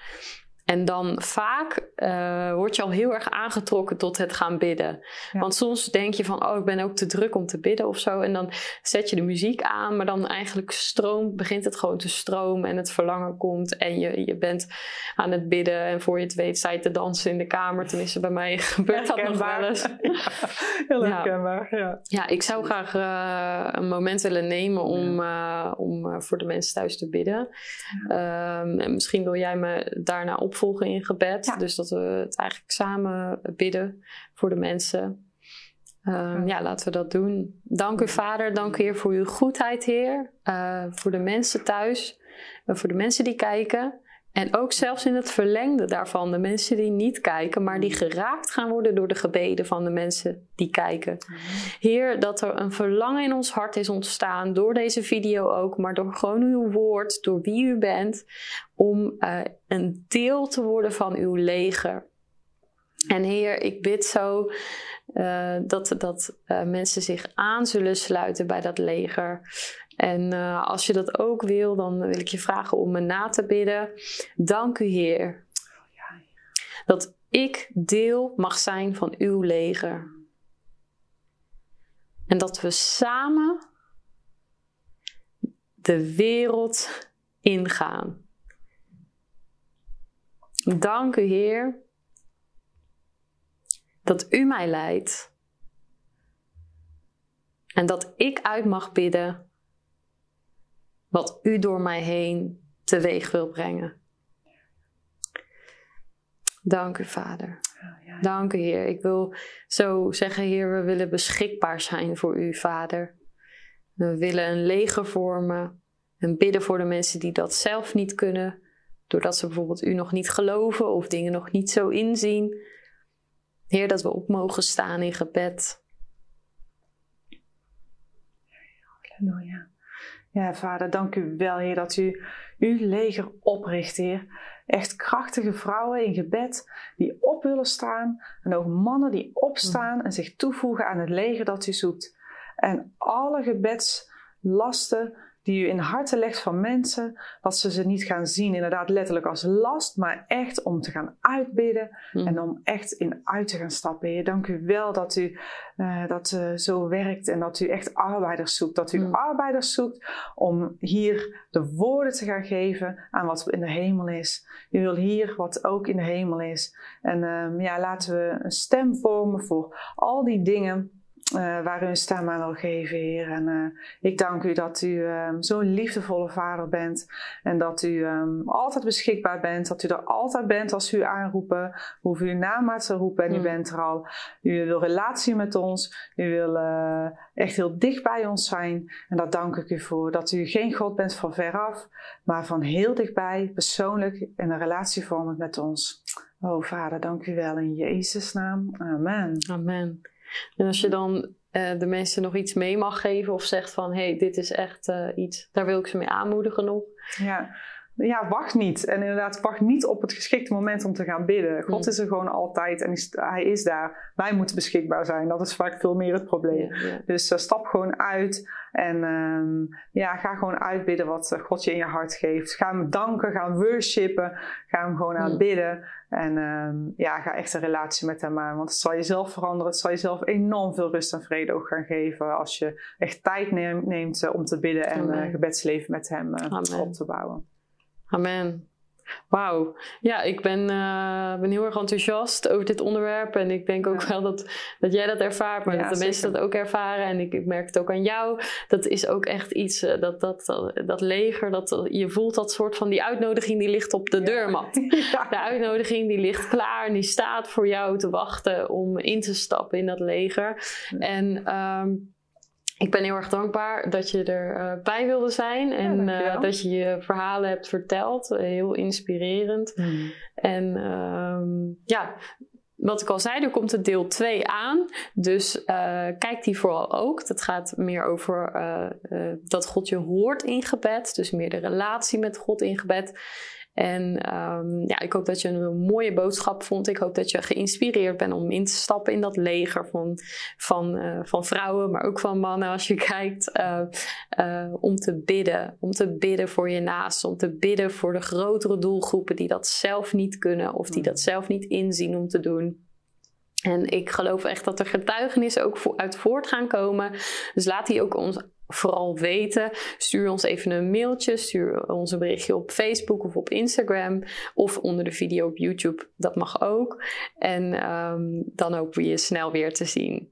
[SPEAKER 1] En dan vaak uh, word je al heel erg aangetrokken tot het gaan bidden. Want soms denk je van, oh, ik ben ook te druk om te bidden of zo. En dan zet je de muziek aan, maar dan eigenlijk stroomt, begint het gewoon te stromen en het verlangen komt. En je, je bent aan het bidden en voor je het weet sta je te dansen in de kamer. Tenminste, bij mij gebeurt dat nog wel eens.
[SPEAKER 2] heel herkenbaar, ja.
[SPEAKER 1] Ja, ik zou graag uh, een moment willen nemen om, uh, om voor de mensen thuis te bidden. Um, misschien wil jij me daarna op opvolgen in gebed. Dus dat we het eigenlijk samen bidden voor de mensen. Um, ja, laten we dat doen. Dank u, Vader. Dank u, Heer, voor uw goedheid, Heer. Uh, voor de mensen thuis. Uh, voor de mensen die kijken. En ook zelfs in het verlengde daarvan, de mensen die niet kijken, maar die geraakt gaan worden door de gebeden van de mensen die kijken. Heer, dat er een verlangen in ons hart is ontstaan, door deze video ook, maar door gewoon uw woord, door wie u bent, om uh, een deel te worden van uw leger. En Heer, ik bid zo uh, dat, dat uh, mensen zich aan zullen sluiten bij dat leger. En uh, als je dat ook wil, dan wil ik je vragen om me na te bidden. Dank u, Heer, dat ik deel mag zijn van uw leger. En dat we samen de wereld ingaan. Dank u, Heer, dat u mij leidt. En dat ik uit mag bidden wat u door mij heen teweeg wil brengen. Dank u, Vader. Dank u, Heer. Ik wil zo zeggen, Heer, we willen beschikbaar zijn voor u, Vader. We willen een leger vormen en bidden voor de mensen die dat zelf niet kunnen, doordat ze bijvoorbeeld u nog niet geloven of dingen nog niet zo inzien. Heer, dat we op mogen staan in gebed.
[SPEAKER 2] Halleluja. Ja, vader, dank u wel, Heer, dat u uw leger opricht, Heer. Echt krachtige vrouwen in gebed die op willen staan. En ook mannen die opstaan en zich toevoegen aan het leger dat u zoekt. En alle gebedslasten die u in harten legt van mensen, dat ze ze niet gaan zien, inderdaad letterlijk als last, maar echt om te gaan uitbidden hmm. en om echt in uit te gaan stappen. Heer, dank u wel dat u uh, dat uh, zo werkt en dat u echt arbeiders zoekt. Dat u hmm. arbeiders zoekt om hier de woorden te gaan geven aan wat in de hemel is. U wil hier wat ook in de hemel is. En uh, ja, laten we een stem vormen voor al die dingen waar u een stem aan wil geven, Heer. En uh, ik dank u dat u um, zo'n liefdevolle vader bent en dat u um, altijd beschikbaar bent, dat u er altijd bent als u aanroepen. We hoeven uw naam maar te roepen en mm. u bent er al. U wil relatie met ons, u wil uh, echt heel dicht bij ons zijn. En daar dank ik u voor, dat u geen God bent van veraf, maar van heel dichtbij, persoonlijk in een relatie vormend met ons. Oh vader, dank u wel in Jezus' naam. Amen.
[SPEAKER 1] Amen. En als je dan uh, de mensen nog iets mee mag geven of zegt van hé, hey, dit is echt uh, iets, daar wil ik ze mee aanmoedigen nog.
[SPEAKER 2] Ja. Ja, wacht niet. En inderdaad, wacht niet op het geschikte moment om te gaan bidden. God is er gewoon altijd en hij is daar. Wij moeten beschikbaar zijn. Dat is vaak veel meer het probleem. Dus uh, stap gewoon uit en um, ja, ga gewoon uitbidden wat God je in je hart geeft. Ga hem danken, ga hem worshipen, ga hem gewoon aanbidden. En um, ja, ga echt een relatie met hem aan. Want het zal jezelf veranderen. Het zal jezelf enorm veel rust en vrede ook gaan geven. Als je echt tijd neemt, om te bidden en uh, gebedsleven met hem uh, op te bouwen.
[SPEAKER 1] Amen. Wauw. Ja, ik ben, uh, ben heel erg enthousiast over dit onderwerp. En ik denk ook wel dat, dat jij dat ervaart, maar dat de mensen dat ook ervaren. En ik, ik, merk het ook aan jou. Dat is ook echt iets, uh, dat, dat, dat, leger, dat, je voelt dat soort van die uitnodiging die ligt op de deurmat. De uitnodiging die ligt klaar en die staat voor jou te wachten om in te stappen in dat leger. En... Um, ik ben heel erg dankbaar dat je erbij uh, bij wilde zijn en uh, dat je je verhalen hebt verteld. Uh, heel inspirerend. Hmm. En um, ja, wat ik al zei, er komt het deel 2 aan. Dus kijk die vooral ook. Dat gaat meer over dat God je hoort in gebed. Dus meer de relatie met God in gebed. En ehm, ja, ik hoop dat je een mooie boodschap vond. Ik hoop dat je geïnspireerd bent om in te stappen in dat leger van, van, uh, van vrouwen, maar ook van mannen als je kijkt. Uh, uh, om te bidden. Om te bidden voor je naast. Om te bidden voor de grotere doelgroepen die dat zelf niet kunnen of die dat zelf niet inzien om te doen. En ik geloof echt dat er getuigenissen ook uit voort gaan komen. Dus laat die ook ons vooral weten. Stuur ons even een mailtje, stuur ons een berichtje op Facebook of op Instagram of onder de video op YouTube. Dat mag ook. En um, dan hopen we je snel weer te zien.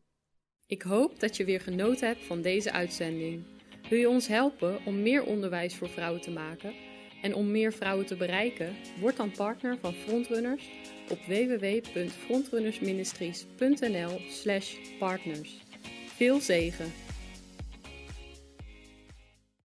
[SPEAKER 1] Ik hoop dat je weer genoten hebt van deze uitzending. Wil je ons helpen om meer onderwijs voor vrouwen te maken en om meer vrouwen te bereiken? Word dan partner van Frontrunners op www.frontrunnersministries.nl/partners. Veel zegen!